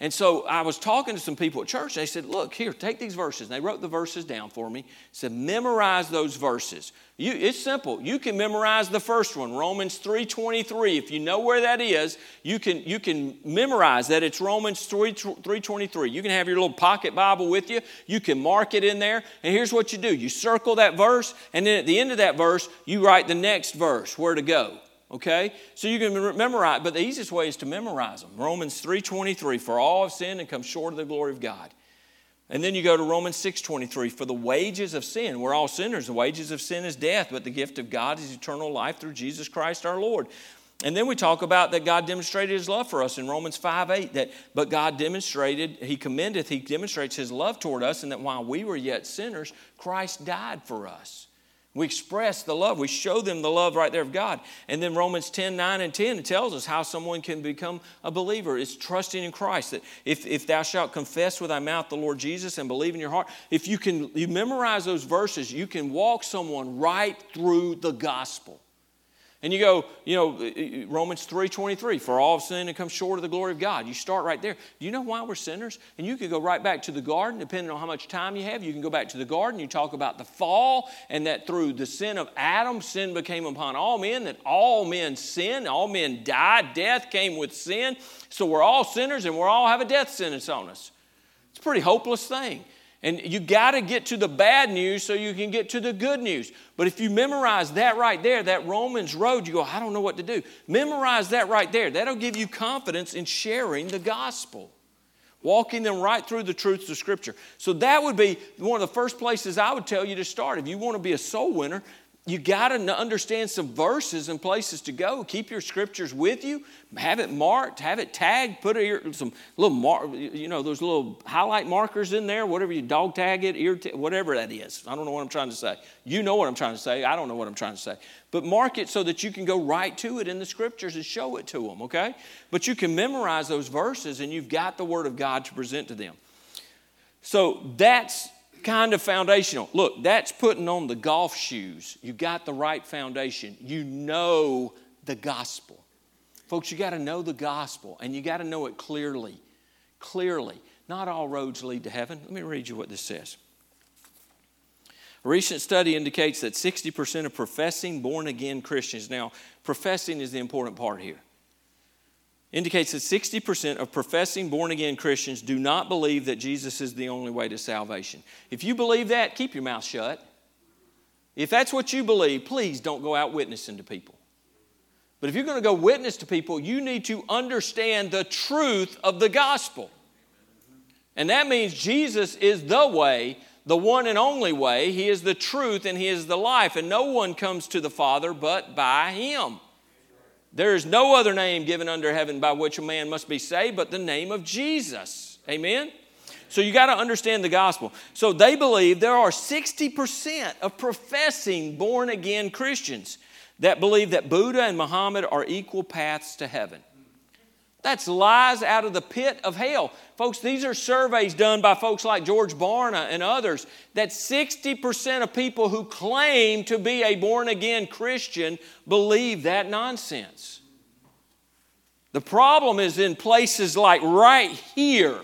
And so I was talking to some people at church. and They said, Look, here, take these verses. And they wrote the verses down for me. Said, memorize those verses. You, it's simple. You can memorize the first one, Romans 3.23. If you know where that is, you can, you can memorize that it's Romans 3, 3.23. You can have your little pocket Bible with you. You can mark it in there. And here's what you do. You circle that verse, and then at the end of that verse, you write the next verse, where to go okay? So you can memorize but the easiest way is to memorize them romans 3.23 for all have sinned and come short of the glory of god. And then you go to romans 6.23 for the wages of sin we're all sinners. The wages of sin is death but the gift of god is eternal life through jesus christ our lord. And then we talk about that god demonstrated his love for us in romans 5 8 that but god demonstrated he commendeth he demonstrates his love toward us and that while we were yet sinners christ died for us we express the love. We show them the love right there of God. And then Romans 10 9 and 10 it tells us how someone can become a believer. It's trusting in Christ. That if, if thou shalt confess with thy mouth the Lord Jesus and believe in your heart, if you can you memorize those verses, you can walk someone right through the gospel. And you go, you know, uh, uh, Romans 3.23, for all have sinned and come short of the glory of God. You start right there. Do you know why we're sinners? And you could go right back to the garden, depending on how much time you have. You can go back to the garden. You talk about the fall and that through the sin of Adam, sin became upon all men, that all men sin, all men died. Death came with sin. So we're all sinners and we're all have a death sentence on us. It's a pretty hopeless thing. And you got to get to the bad news so you can get to the good news. But if you memorize that right there, that Romans road, you go, I don't know what to do. Memorize that right there. That'll give you confidence in sharing the gospel, walking them right through the truths of Scripture. So that would be one of the first places I would tell you to start. If you want to be a soul winner, you got to understand some verses and places to go. Keep your scriptures with you. Have it marked. Have it tagged. Put some little mark, you know, those little highlight markers in there. Whatever you dog tag it, ear, t- whatever that is. I don't know what I'm trying to say. You know what I'm trying to say. I don't know what I'm trying to say. But mark it so that you can go right to it in the scriptures and show it to them. Okay. But you can memorize those verses, and you've got the Word of God to present to them. So that's kind of foundational. Look, that's putting on the golf shoes. You got the right foundation. You know the gospel. Folks, you got to know the gospel and you got to know it clearly. Clearly. Not all roads lead to heaven. Let me read you what this says. A recent study indicates that 60% of professing born again Christians, now, professing is the important part here indicates that 60% of professing born again Christians do not believe that Jesus is the only way to salvation. If you believe that, keep your mouth shut. If that's what you believe, please don't go out witnessing to people. But if you're going to go witness to people, you need to understand the truth of the gospel. And that means Jesus is the way, the one and only way. He is the truth and He is the life. And no one comes to the Father but by Him. There is no other name given under heaven by which a man must be saved but the name of Jesus. Amen? So you got to understand the gospel. So they believe there are 60% of professing born again Christians that believe that Buddha and Muhammad are equal paths to heaven. That's lies out of the pit of hell. Folks, these are surveys done by folks like George Barna and others that 60% of people who claim to be a born again Christian believe that nonsense. The problem is in places like right here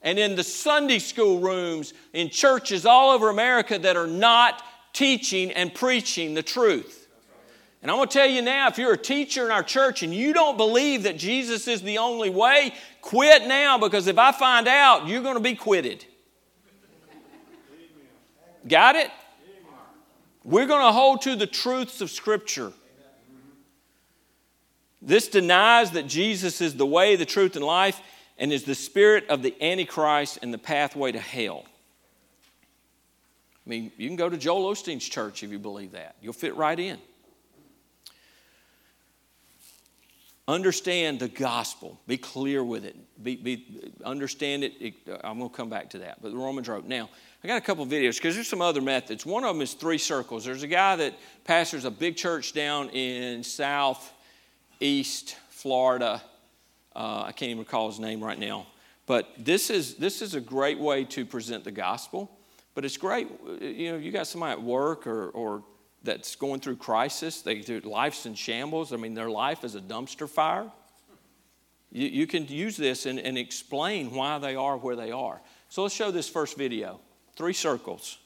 and in the Sunday school rooms in churches all over America that are not teaching and preaching the truth. And I'm going to tell you now if you're a teacher in our church and you don't believe that Jesus is the only way, quit now because if I find out, you're going to be quitted. Got it? We're going to hold to the truths of Scripture. This denies that Jesus is the way, the truth, and life, and is the spirit of the Antichrist and the pathway to hell. I mean, you can go to Joel Osteen's church if you believe that. You'll fit right in. Understand the gospel. Be clear with it. Be, be, understand it. it I'm going to come back to that. But the Romans Road. Now, I got a couple videos because there's some other methods. One of them is three circles. There's a guy that pastors a big church down in southeast Florida. Uh, I can't even recall his name right now. But this is, this is a great way to present the gospel. But it's great, you know, you got somebody at work or, or that's going through crisis. They, their life's in shambles. I mean, their life is a dumpster fire. You, you can use this and, and explain why they are where they are. So let's show this first video. Three circles.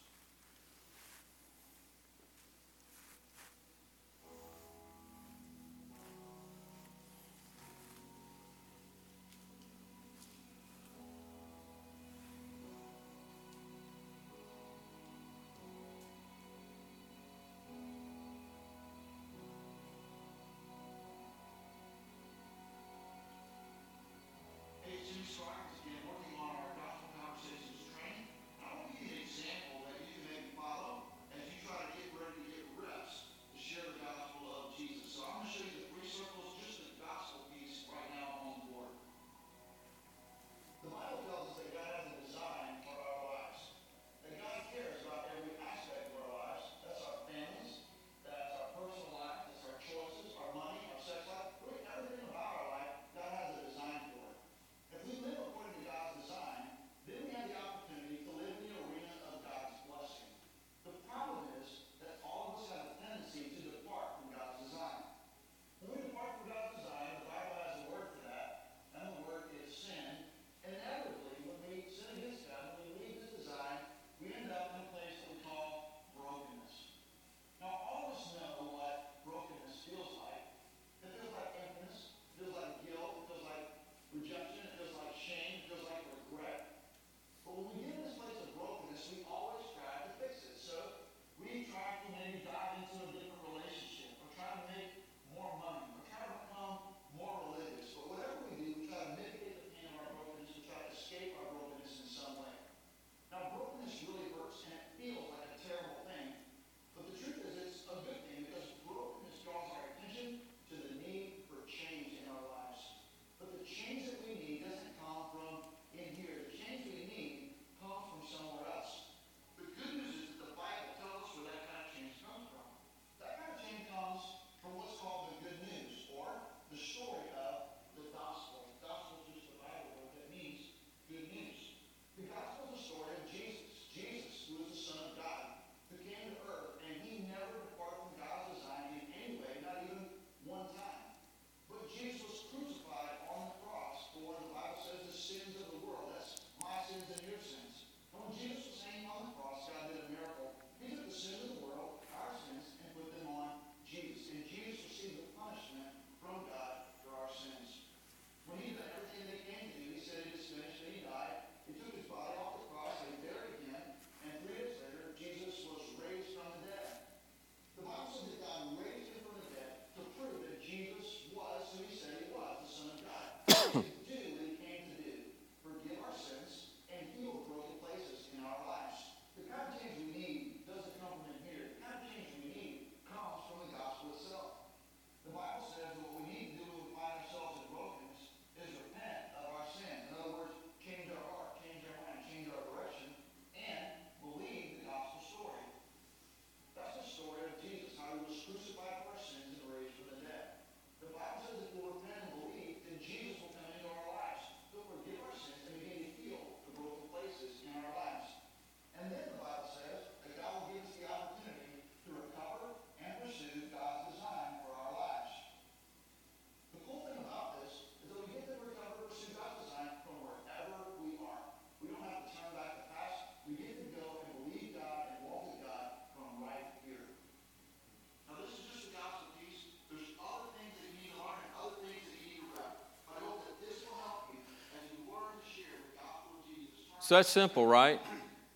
So that's simple, right?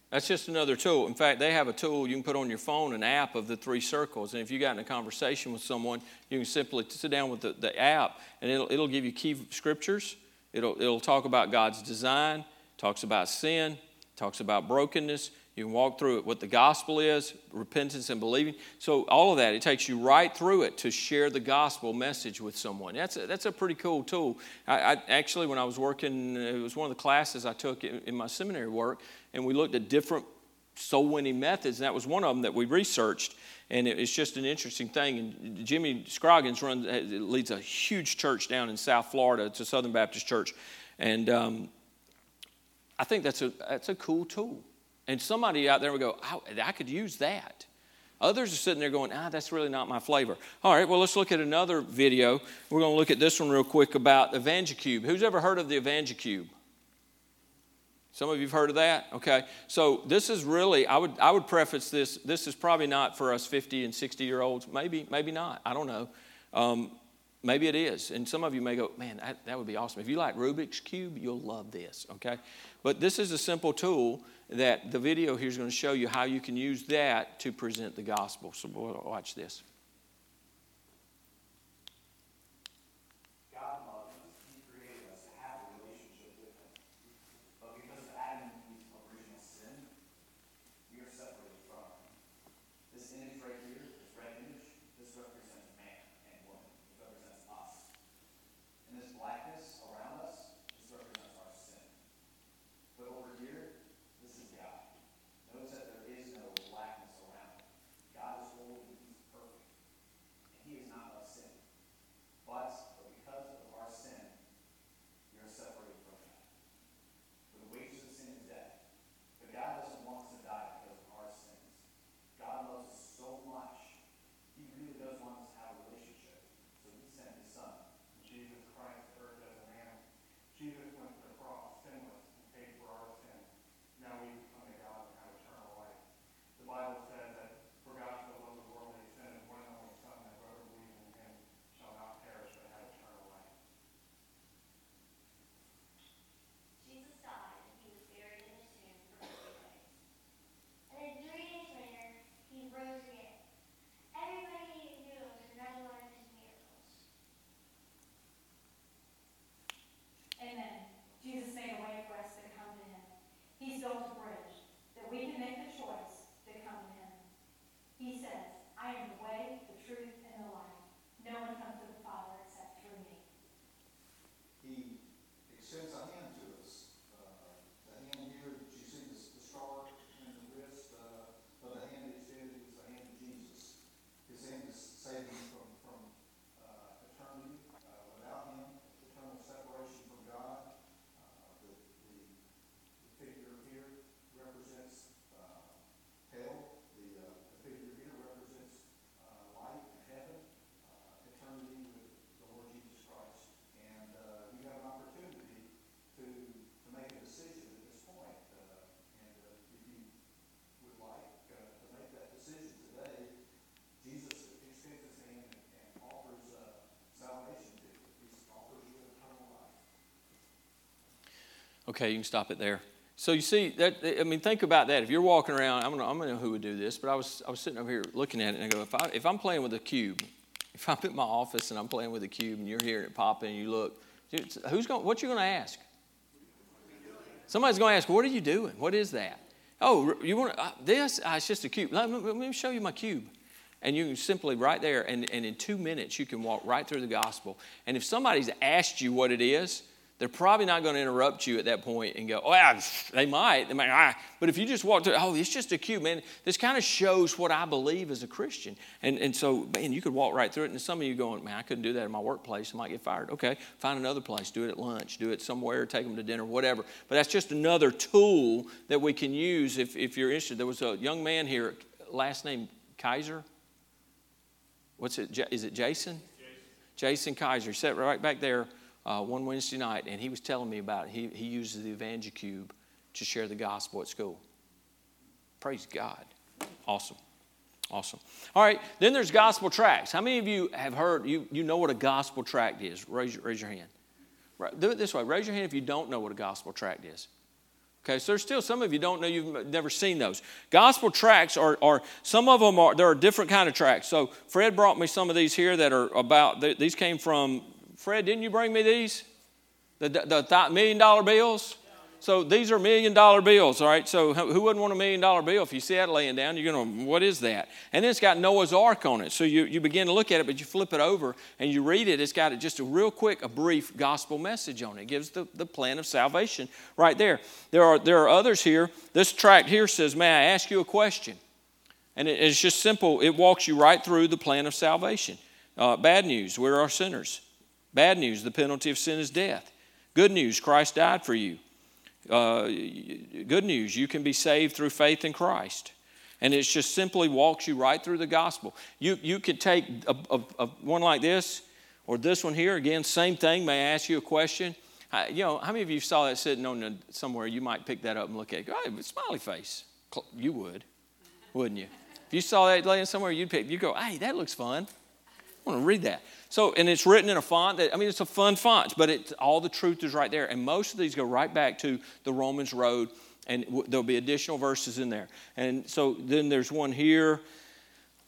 That's just another tool. In fact, they have a tool you can put on your phone, an app of the three circles. And if you got in a conversation with someone, you can simply sit down with the, the app and it'll, it'll give you key scriptures. It'll, it'll talk about God's design, talks about sin, talks about brokenness. You can walk through it, what the gospel is, repentance and believing. So, all of that, it takes you right through it to share the gospel message with someone. That's a, that's a pretty cool tool. I, I actually, when I was working, it was one of the classes I took in, in my seminary work, and we looked at different soul winning methods, and that was one of them that we researched. And it, it's just an interesting thing. And Jimmy Scroggins runs, leads a huge church down in South Florida. It's a Southern Baptist church. And um, I think that's a, that's a cool tool. And somebody out there will go, I, I could use that. Others are sitting there going, ah, that's really not my flavor. All right, well, let's look at another video. We're going to look at this one real quick about EvangeCube. Who's ever heard of the EvangeCube? Some of you have heard of that? Okay. So this is really, I would, I would preface this, this is probably not for us 50 and 60 year olds. Maybe, maybe not. I don't know. Um, maybe it is. And some of you may go, man, that, that would be awesome. If you like Rubik's Cube, you'll love this, okay? But this is a simple tool that the video here is going to show you how you can use that to present the gospel. So watch this. Okay, you can stop it there. So you see that I mean, think about that. If you're walking around, I don't know, I don't know who would do this, but I was I was sitting over here looking at it and I go, if I if I'm playing with a cube, if I'm in my office and I'm playing with a cube and you're hearing it popping and you look, who's going? What you going to ask? Somebody's going to ask, what are you doing? What is that? Oh, you want uh, this? Uh, it's just a cube. Let me, let me show you my cube. And you can simply right there, and, and in two minutes, you can walk right through the gospel. And if somebody's asked you what it is, they're probably not going to interrupt you at that point and go, oh, yeah, they might. They might ah. But if you just walk through, oh, it's just a cue, man. This kind of shows what I believe as a Christian. And, and so, man, you could walk right through it. And some of you going, man, I couldn't do that in my workplace. I might get fired. Okay, find another place. Do it at lunch. Do it somewhere. Take them to dinner, whatever. But that's just another tool that we can use if, if you're interested. There was a young man here, last name Kaiser. What's it? Is it Jason? Jason, Jason Kaiser. He sat right back there uh, one Wednesday night, and he was telling me about it. He, he uses the EvangeCube to share the gospel at school. Praise God. Awesome. Awesome. All right, then there's gospel tracts. How many of you have heard, you, you know what a gospel tract is? Raise, raise your hand. Right, do it this way. Raise your hand if you don't know what a gospel tract is. Okay, so there's still some of you don't know you've never seen those. Gospel tracts are, are some of them are there are different kind of tracts. So Fred brought me some of these here that are about these came from Fred. Didn't you bring me these? The the, the million dollar bills. So these are million dollar bills, all right? So who wouldn't want a million dollar bill? If you see that laying down, you're going to, what is that? And then it's got Noah's Ark on it. So you, you begin to look at it, but you flip it over and you read it. It's got just a real quick, a brief gospel message on it. It gives the, the plan of salvation right there. There are, there are others here. This tract here says, May I ask you a question? And it, it's just simple. It walks you right through the plan of salvation. Uh, bad news, we're our sinners. Bad news, the penalty of sin is death. Good news, Christ died for you uh, good news. You can be saved through faith in Christ. And it just simply walks you right through the gospel. You, you could take a, a, a one like this or this one here. Again, same thing. May I ask you a question? I, you know, how many of you saw that sitting on the, somewhere? You might pick that up and look at it. Go, hey, smiley face. You would, wouldn't you? If you saw that laying somewhere, you'd pick, you go, hey, that looks fun. I want to read that. So, and it's written in a font that, I mean, it's a fun font, but it, all the truth is right there. And most of these go right back to the Romans Road, and w- there'll be additional verses in there. And so then there's one here.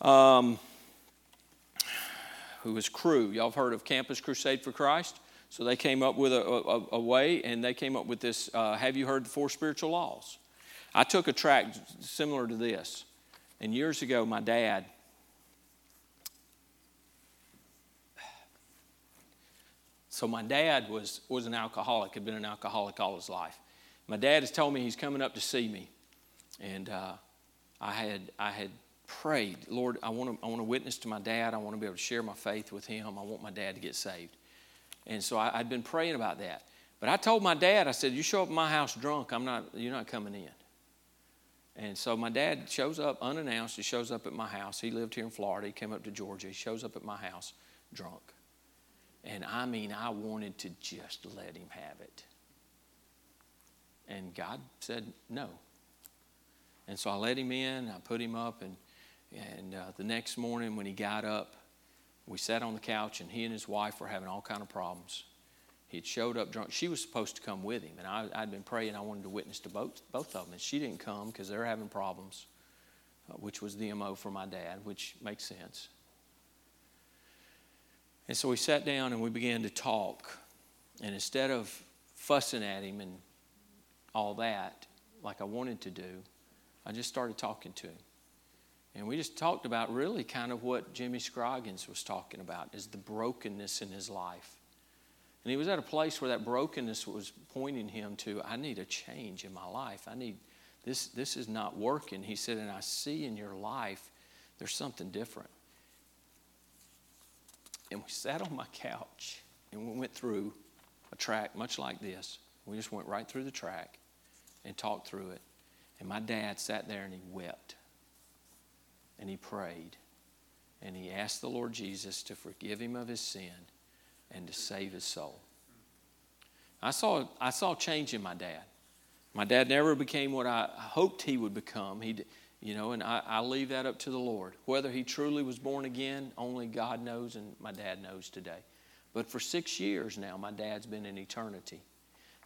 Um, who was Cru. Y'all have heard of Campus Crusade for Christ? So they came up with a, a, a way, and they came up with this uh, Have you heard the four spiritual laws? I took a tract similar to this. And years ago, my dad, So my dad was, was an alcoholic, had been an alcoholic all his life. My dad has told me he's coming up to see me. And uh, I, had, I had prayed, Lord, I want, to, I want to witness to my dad. I want to be able to share my faith with him. I want my dad to get saved. And so I, I'd been praying about that. But I told my dad, I said, You show up at my house drunk, I'm not, you're not coming in. And so my dad shows up unannounced. He shows up at my house. He lived here in Florida. He came up to Georgia. He shows up at my house drunk. And I mean, I wanted to just let him have it. And God said no. And so I let him in, I put him up, and, and uh, the next morning when he got up, we sat on the couch, and he and his wife were having all kind of problems. He had showed up drunk. She was supposed to come with him, and I, had been praying I wanted to witness to both, both of them, and she didn't come because they're having problems, uh, which was the MO for my dad, which makes sense. And so we sat down and we began to talk. And instead of fussing at him and all that, like I wanted to do, I just started talking to him. And we just talked about really kind of what Jimmy Scroggins was talking about is the brokenness in his life. And he was at a place where that brokenness was pointing him to, I need a change in my life. I need this this is not working. He said, and I see in your life there's something different. And we sat on my couch and we went through a tract much like this. We just went right through the tract and talked through it. And my dad sat there and he wept. And he prayed. And he asked the Lord Jesus to forgive him of his sin and to save his soul. I saw, I saw change in my dad. My dad never became what I hoped he would become. He, you know, and I, I leave that up to the Lord. Whether he truly was born again, only God knows, and my dad knows today. But for six years now, my dad's been in eternity.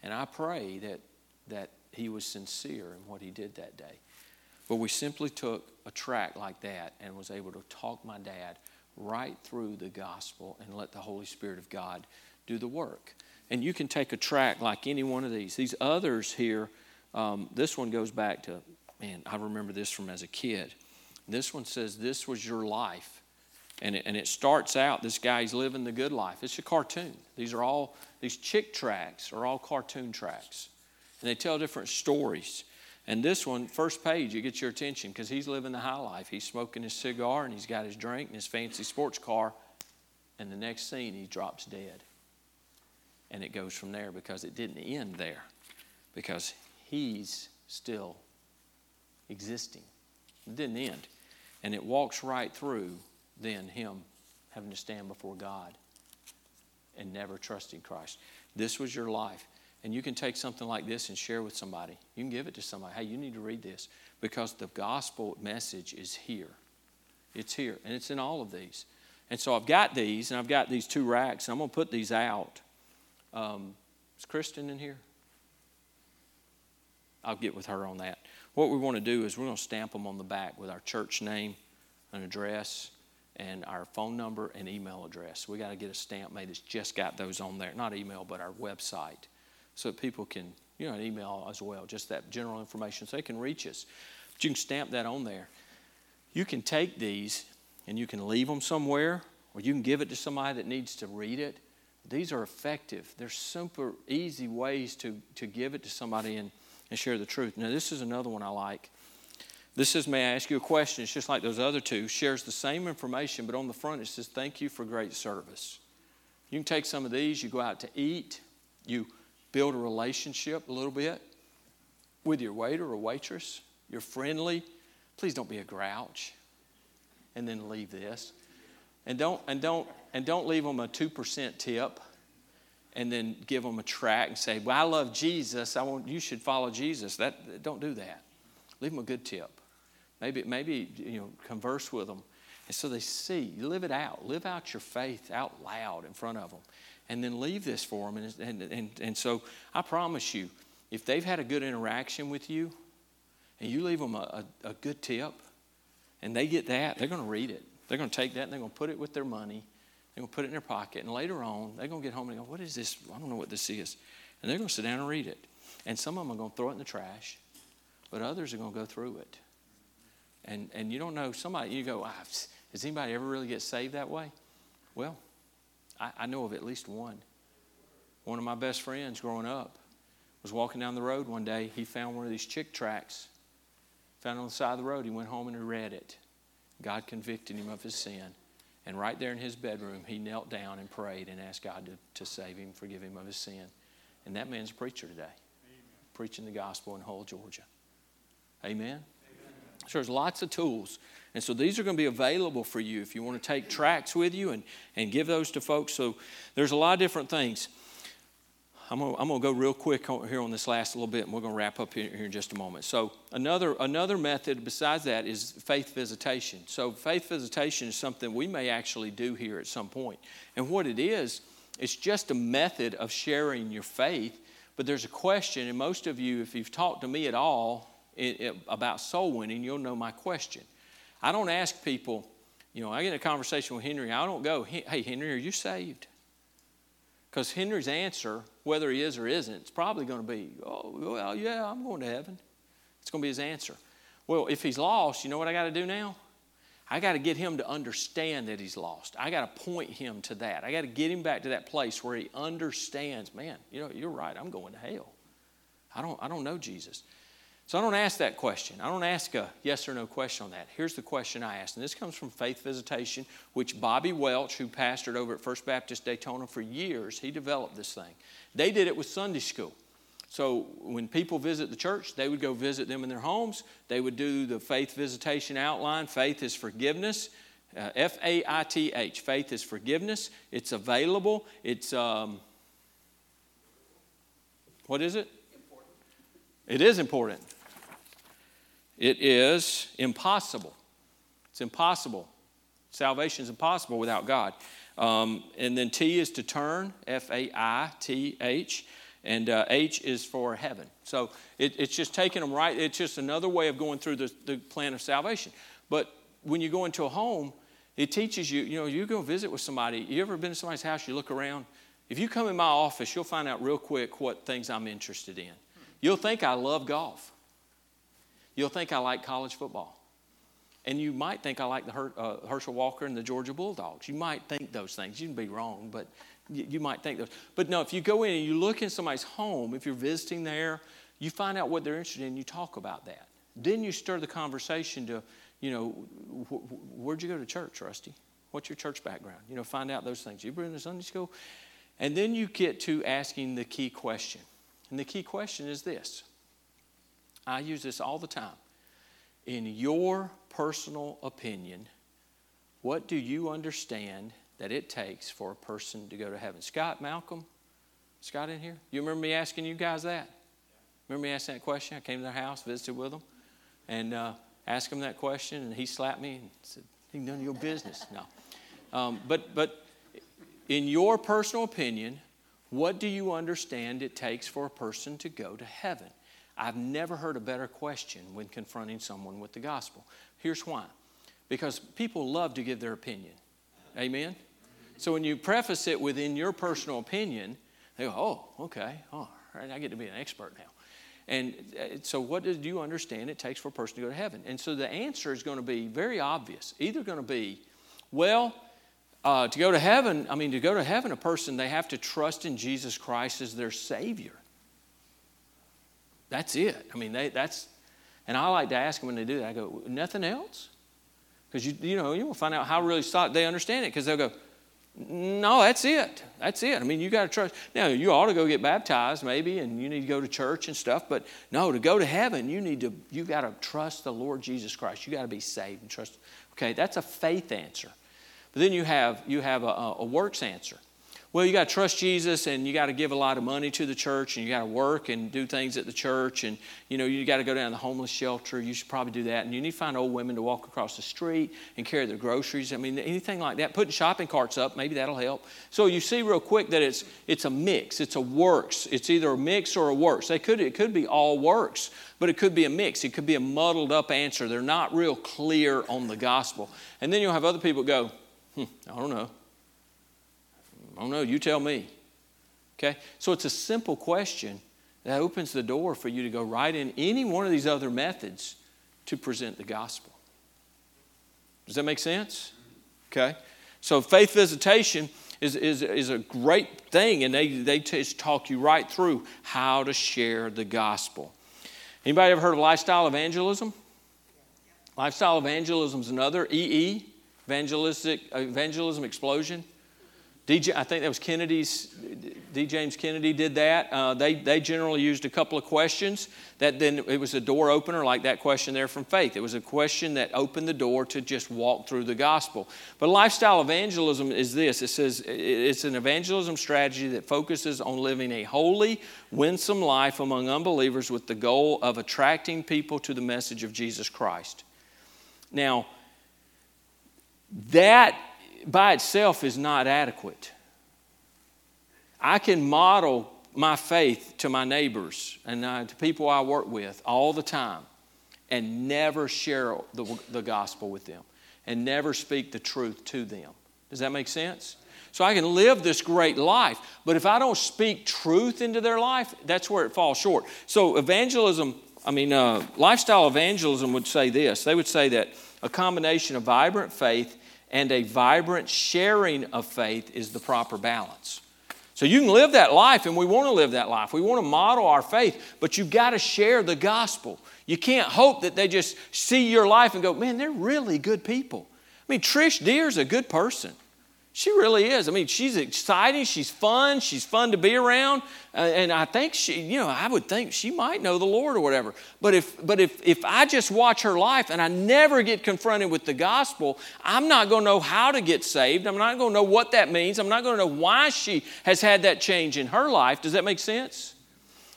And I pray that, that he was sincere in what he did that day. But we simply took a tract like that and was able to talk my dad right through the gospel and let the Holy Spirit of God do the work. And you can take a tract like any one of these. These others here, um, this one goes back to Man, I remember this from as a kid. This one says, This was your life. And it, and it starts out, this guy's living the good life. It's a cartoon. These are all, these Chick tracts are all cartoon tracks. And they tell different stories. And this one, first page, it gets your attention because he's living the high life. He's smoking his cigar and he's got his drink and his fancy sports car. And the next scene, he drops dead. And it goes from there because it didn't end there because he's still existing. It didn't end. And it walks right through then him having to stand before God and never trusting Christ. This was your life. And you can take something like this and share with somebody. You can give it to somebody. Hey, you need to read this because the gospel message is here. It's here, and it's in all of these. And so I've got these, and I've got these two racks, and I'm going to put these out. Um, is Kristen in here? I'll get with her on that. What we want to do is we're going to stamp them on the back with our church name, an address, and our phone number and email address. We got to get a stamp made that's just got those on there. Not email, but our website. So that people can, you know, email as well, just that general information so they can reach us. But you can stamp that on there. You can take these and you can leave them somewhere or you can give it to somebody that needs to read it. These are effective. They're super easy ways to, to give it to somebody and, and share the truth. Now, this is another one I like. This is, may I ask you a question? It's just like those other two. Shares the same information, but on the front it says, Thank you for great service. You can take some of these, you go out to eat, you build a relationship a little bit with your waiter or waitress. You're friendly. Please don't be a grouch. And then leave this. And don't, and don't, and don't leave them a 2% tip and then give them a tract and say, Well, I love Jesus. I want you should follow Jesus. That don't do that. Leave them a good tip. Maybe, maybe you know, converse with them. And so they see, live it out. Live out your faith out loud in front of them. And then leave this for them. And, and, and, and so I promise you, if they've had a good interaction with you and you leave them a, a, a good tip and they get that, they're going to read it. They're going to take that and they're going to put it with their money. They're going to put it in their pocket. And later on, they're going to get home and go, What is this? I don't know what this is. And they're going to sit down and read it. And some of them are going to throw it in the trash, but others are going to go through it. And, and you don't know, somebody, you go, ah, does anybody ever really get saved that way? Well, I, I know of at least one. One of my best friends growing up was walking down the road one day. He found one of these Chick tracts, found it on the side of the road. He went home and he read it. God convicted him of his sin. And right there in his bedroom, he knelt down and prayed and asked God to, to save him, forgive him of his sin. And that man's a preacher today, Amen. preaching the gospel in Hull, Georgia. Amen. So there's lots of tools. And so these are going to be available for you if you want to take tracts with you and, and give those to folks. So there's a lot of different things. I'm to, I'm to go real quick here on this last little bit, and we're going to wrap up here, here in just a moment. So another, another method besides that is faith visitation. So faith visitation is something we may actually do here at some point. And what it is, it's just a method of sharing your faith. But there's a question, and most of you, if you've talked to me at all, it, it, about soul winning, you'll know my question. I don't ask people, you know, I get in a conversation with Henry, I don't go, hey, Henry, are you saved? Because Henry's answer, whether he is or isn't, it's probably going to be, oh, well, yeah, I'm going to heaven. It's going to be his answer. Well, if he's lost, you know what I got to do now? I got to get him to understand that he's lost. I got to point him to that. I got to get him back to that place where he understands, man, you know, you're right, I'm going to hell. I don't, I don't know Jesus. So I don't ask that question. I don't ask a yes or no question on that. Here's the question I ask, and this comes from Faith Visitation, which Bobby Welch, who pastored over at First Baptist Daytona for years, he developed this thing. They did it with Sunday school. So when people visit the church, they would go visit them in their homes. They would do the faith visitation outline. Faith is forgiveness. Uh, F A I T H. Faith is forgiveness. It's available. It's, um, what is it? Important. It is important. It is impossible. It's impossible. Salvation is impossible without God. Um, and then T is to turn, F A I T H, and uh, H is for heaven. So it, it's just taking them right. It's just another way of going through the, the plan of salvation. But when you go into a home, it teaches you, you know, you go visit with somebody. You ever been to somebody's house, you look around? If you come in my office, you'll find out real quick what things I'm interested in. You'll think I love golf. You'll think I like college football. And you might think I like the Her, uh, Herschel Walker and the Georgia Bulldogs. You might think those things. You can be wrong, but you, you might think those. But no, if you go in and you look in somebody's home, if you're visiting there, you find out what they're interested in, you talk about that. Then you stir the conversation to, you know, wh- where'd you go to church, Rusty? What's your church background? You know, find out those things. You been to Sunday school? And then you get to asking the key question. And the key question is this I use this all the time. In your personal opinion, what do you understand that it takes for a person to go to heaven? Scott, Malcolm, Scott in here? You remember me asking you guys that? Remember me asking that question? I came to their house, visited with them, and uh, asked him that question, and he slapped me and said, None of your business. No. Um, but, but in your personal opinion, what do you understand it takes for a person to go to heaven? I've never heard a better question when confronting someone with the gospel. Here's why because people love to give their opinion. Amen? So when you preface it within your personal opinion, they go, oh, okay, oh, right, I get to be an expert now. And uh, so, what do you understand it takes for a person to go to heaven? And so, the answer is going to be very obvious. Either going to be, well, uh, to go to heaven, I mean, to go to heaven, a person, they have to trust in Jesus Christ as their Savior. That's it. I mean, they, that's, and I like to ask them when they do that, I go, nothing else? Because you, you know, you will find out how really they understand it because they'll go, no, that's it. That's it. I mean, you got to trust. Now, you ought to go get baptized, maybe, and you need to go to church and stuff. But no, to go to heaven, you need to. You got to trust the Lord Jesus Christ. You got to be saved and trust. Okay, that's a faith answer. But then you have you have a, a works answer well, you got to trust Jesus and you got to give a lot of money to the church and you got to work and do things at the church and you know you got to go down to the homeless shelter. You should probably do that. And you need to find old women to walk across the street and carry their groceries. I mean, anything like that. Putting shopping carts up, maybe that'll help. So you see real quick that it's it's a mix. It's a works. It's either a mix or a works. They could it could be all works, but it could be a mix. It could be a muddled up answer. They're not real clear on the gospel. And then you'll have other people go, hmm, I don't know. I don't know, you tell me. Okay? So it's a simple question that opens the door for you to go right in any one of these other methods to present the gospel. Does that make sense? Okay? So faith visitation is, is, is a great thing, and they, they just talk you right through how to share the gospel. Anybody ever heard of lifestyle evangelism? Lifestyle evangelism is another EE, evangelistic, evangelism explosion. DJ, I think that was Kennedy's, D. James Kennedy did that. Uh, they, they generally used a couple of questions that then it was a door opener, like that question there from faith. It was a question that opened the door to just walk through the gospel. But lifestyle evangelism is this it says it's an evangelism strategy that focuses on living a holy, winsome life among unbelievers with the goal of attracting people to the message of Jesus Christ. Now, that by itself is not adequate. I can model my faith to my neighbors and uh, to people I work with all the time and never share the, the gospel with them and never speak the truth to them. Does that make sense? So I can live this great life, but if I don't speak truth into their life, that's where it falls short. So evangelism, I mean, uh, lifestyle evangelism would say this they would say that a combination of vibrant faith and a vibrant sharing of faith is the proper balance. So you can live that life, and we want to live that life. We want to model our faith, but you've got to share the gospel. You can't hope that they just see your life and go, man, they're really good people. I mean, Trish Deer's a good person. She really is. I mean, she's exciting. She's fun. She's fun to be around. Uh, and I think she, you know, I would think she might know the Lord or whatever. But if, but if, if I just watch her life and I never get confronted with the gospel, I'm not going to know how to get saved. I'm not going to know what that means. I'm not going to know why she has had that change in her life. Does that make sense?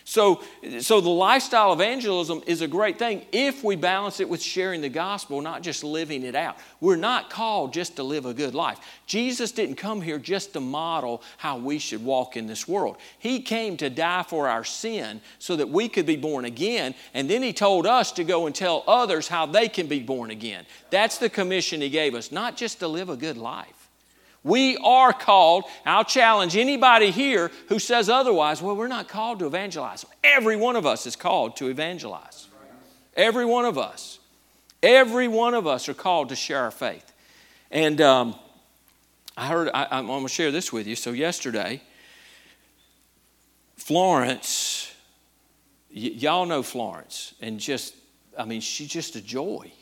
So, so the lifestyle evangelism is a great thing if we balance it with sharing the gospel, not just living it out. We're not called just to live a good life. Jesus didn't come here just to model how we should walk in this world. He came to die for our sin so that we could be born again, and then He told us to go and tell others how they can be born again. That's the commission He gave us, not just to live a good life. We are called. I'll challenge anybody here who says otherwise. Well, we're not called to evangelize. Every one of us is called to evangelize. Every one of us. Every one of us are called to share our faith. And um, I heard, I, am going to share this with you. So, yesterday, Florence, y- y'all know Florence, and just, I mean, she's just a joy.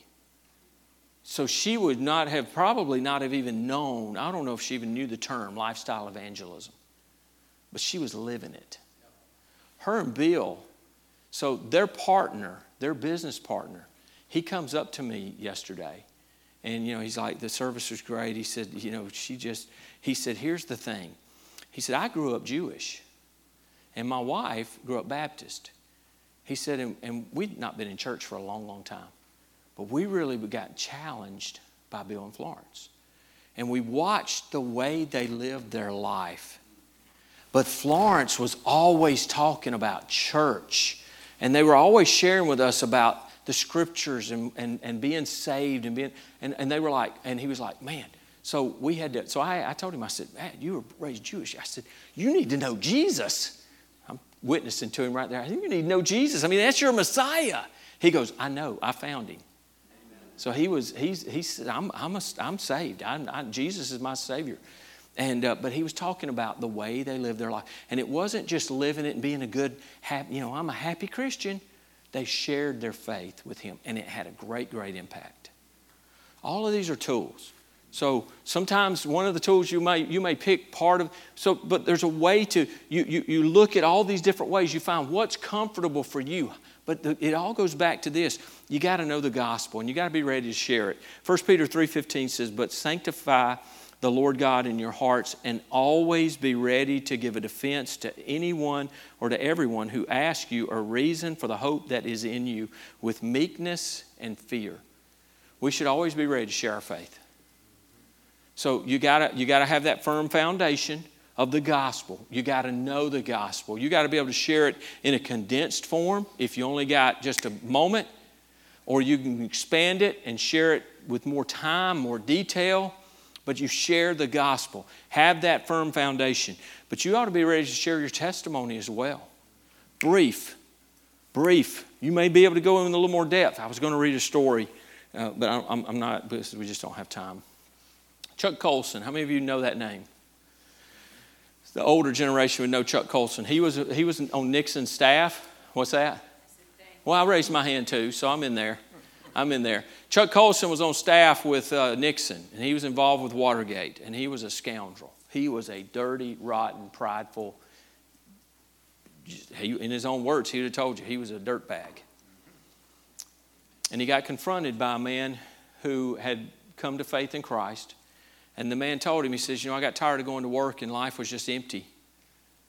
So she would not have, probably not have even known, I don't know if she even knew the term lifestyle evangelism, but she was living it. Her and Bill, so their partner, their business partner, he comes up to me yesterday and, you know, he's like, the service was great. He said, you know, she just, he said, here's the thing. He said, I grew up Jewish and my wife grew up Baptist. He said, and, and we'd not been in church for a long, long time. But we really got challenged by Bill and Florence. And we watched the way they lived their life. But Florence was always talking about church And they were always sharing with us about the scriptures and, and, and being saved and being, and, and they were like, and he was like, man, so we had to, so I, I told him, I said, man, you were raised Jewish. I said, you need to know Jesus. I'm witnessing to him right there. I think you need to know Jesus. I mean, that's your Messiah. He goes, I know, I found him. So he was, he's, he said, I'm, I'm, a, I'm saved. I'm, I, Jesus is my Savior. And, uh, but he was talking about the way they lived their life. And it wasn't just living it and being a good, happy, you know, I'm a happy Christian. They shared their faith with him, and it had a great, great impact. All of these are tools. So sometimes one of the tools you may, you may pick part of, so, but there's a way to, you, you, you look at all these different ways, you find what's comfortable for you. But the, it all goes back to this. You got to know the gospel and you got to be ready to share it. 1 Peter 3.15 says, but sanctify the Lord God in your hearts and always be ready to give a defense to anyone or to everyone who asks you a reason for the hope that is in you with meekness and fear. We should always be ready to share our faith. So you gotta, you gotta have that firm foundation of the gospel. You got to know the gospel. You got to be able to share it in a condensed form if you only got just a moment, or you can expand it and share it with more time, more detail. But you share the gospel. Have that firm foundation. But you ought to be ready to share your testimony as well. Brief. Brief. You may be able to go in a little more depth. I was going to read a story, uh, but I'm, I'm not, we just don't have time. Chuck Colson, how many of you know that name? The older generation would know Chuck Colson. He was, he was on Nixon's staff. What's that? Well, I raised my hand too, so I'm in there. I'm in there. Chuck Colson was on staff with uh, Nixon, and he was involved with Watergate, and he was a scoundrel. He was a dirty, rotten, prideful. He, in his own words, he would have told you he was a dirtbag. And he got confronted by a man who had come to faith in Christ and the man told him, he says, You know, I got tired of going to work and life was just empty.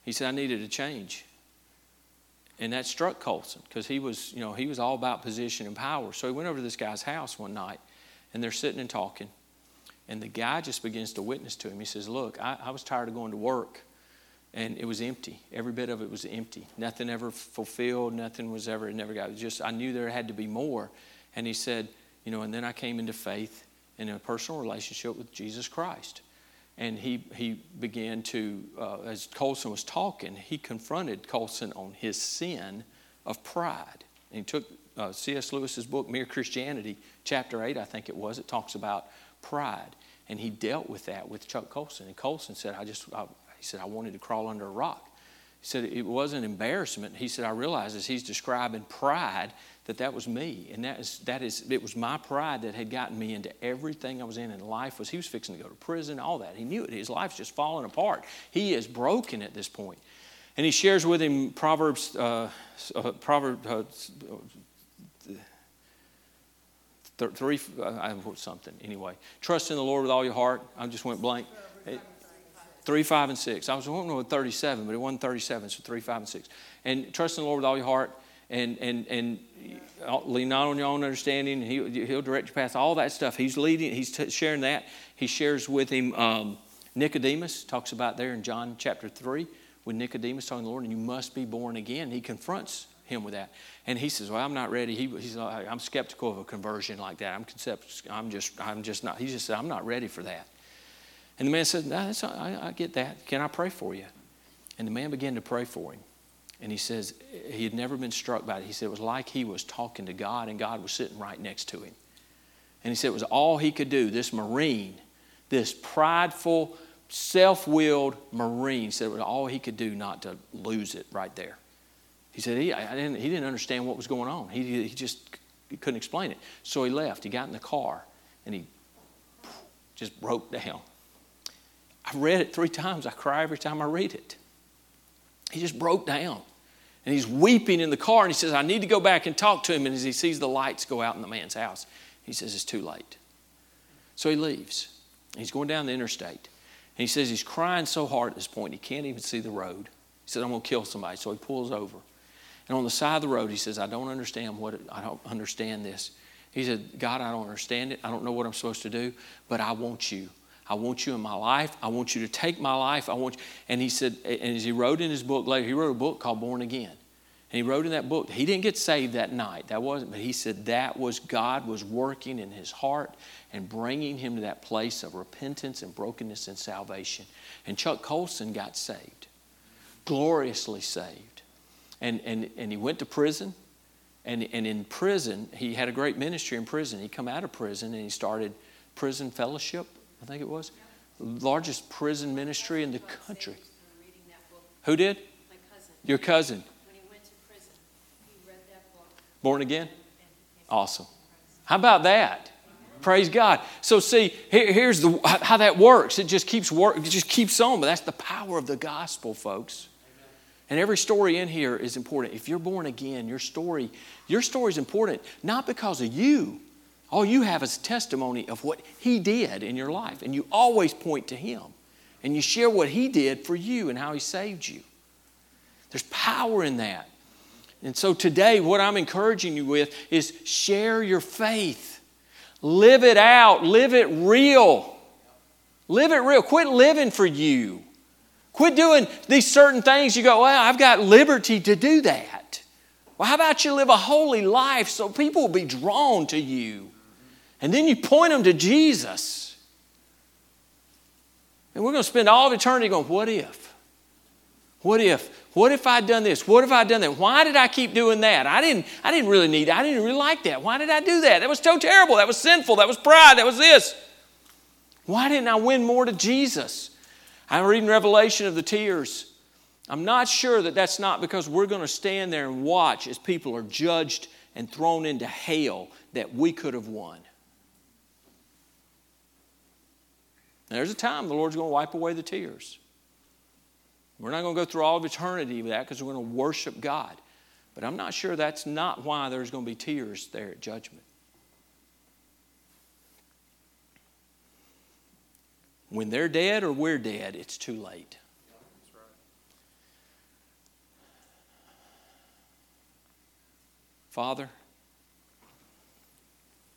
He said, I needed a change. And that struck Colson because he was, you know, he was all about position and power. So he went over to this guy's house one night and they're sitting and talking. And the guy just begins to witness to him. He says, Look, I, I was tired of going to work and it was empty. Every bit of it was empty. Nothing ever fulfilled. Nothing was ever, it never got, just, I knew there had to be more. And he said, You know, and then I came into faith in a personal relationship with Jesus Christ. And he, he began to, uh, as Colson was talking, he confronted Colson on his sin of pride. And he took uh, C.S. Lewis's book, Mere Christianity, chapter 8, I think it was, it talks about pride. And he dealt with that with Chuck Colson. And Colson said, I just, I, he said, I wanted to crawl under a rock. He said, it wasn't embarrassment. He said, I realized as he's describing pride, that that was me. And that is, that is, it was my pride that had gotten me into everything I was in. And life was, he was fixing to go to prison, all that. He knew it. His life's just falling apart. He is broken at this point. And he shares with him Proverbs, uh, uh, Proverbs, uh, three, uh, I wrote something anyway. Trust in the Lord with all your heart. I just went blank. Three, five, and six. I was wanting with 37, but it wasn't 37, so three, five, and six. And trust in the Lord with all your heart and, and, and lean not on your own understanding. He, he'll direct your path. All that stuff. He's leading. He's t- sharing that. He shares with him um, Nicodemus. Talks about there in John chapter three with Nicodemus talking to the Lord, and you must be born again. He confronts him with that, and he says, "Well, I'm not ready." He, he's like, "I'm skeptical of a conversion like that. I'm concept, I'm just, I'm just not." He just said, "I'm not ready for that." And the man said, no, I, I get that. Can I pray for you?" And the man began to pray for him. And he says he had never been struck by it. He said it was like he was talking to God and God was sitting right next to him. And he said it was all he could do. This Marine, this prideful, self willed Marine, said it was all he could do not to lose it right there. He said he, didn't, he didn't understand what was going on. He, he just he couldn't explain it. So he left. He got in the car and he just broke down. I read it three times. I cry every time I read it. He just broke down. And he's weeping in the car and he says, I need to go back and talk to him. And as he sees the lights go out in the man's house, he says, It's too late. So he leaves. He's going down the interstate. And he says he's crying so hard at this point, he can't even see the road. He said, I'm going to kill somebody. So he pulls over. And on the side of the road, he says, I don't understand what, I don't understand this. He said, God, I don't understand it. I don't know what I'm supposed to do, but I want you. I want you in my life. I want you to take my life. I want you. And he said, and as he wrote in his book later, he wrote a book called Born Again. And he wrote in that book, he didn't get saved that night. That wasn't, but he said that was God was working in his heart and bringing him to that place of repentance and brokenness and salvation. And Chuck Colson got saved, gloriously saved. And, and, and he went to prison. And, and in prison, he had a great ministry in prison. He come out of prison and he started prison fellowship, I think it was. Largest prison ministry in the country. Who did? Cousin. Your cousin. When he went to prison, he read that book. Born again? Awesome. How about that? Praise God. So see, here, here's the, how that works. It just keeps work. It just keeps on. But that's the power of the gospel, folks. And every story in here is important. If you're born again, your story, your story is important not because of you. All you have is testimony of what He did in your life, and you always point to Him, and you share what He did for you and how He saved you. There's power in that. And so today, what I'm encouraging you with is share your faith. Live it out. Live it real. Live it real. Quit living for you. Quit doing these certain things. You go, well, I've got liberty to do that. Well, how about you live a holy life so people will be drawn to you? And then you point them to Jesus. And we're going to spend all of eternity going, what if? What if? What if I'd done this? What if I'd done that? Why did I keep doing that? I didn't, I didn't really need that. I didn't really like that. Why did I do that? That was so terrible. That was sinful. That was pride. That was this. Why didn't I win more to Jesus? I'm reading Revelation of the tears. I'm not sure that that's not because we're going to stand there and watch as people are judged and thrown into hell that we could have won. There's a time the Lord's going to wipe away the tears. We're not going to go through all of eternity with that because we're going to worship God. But I'm not sure that's not why there's going to be tears there at judgment. When they're dead or we're dead, it's too late. Father,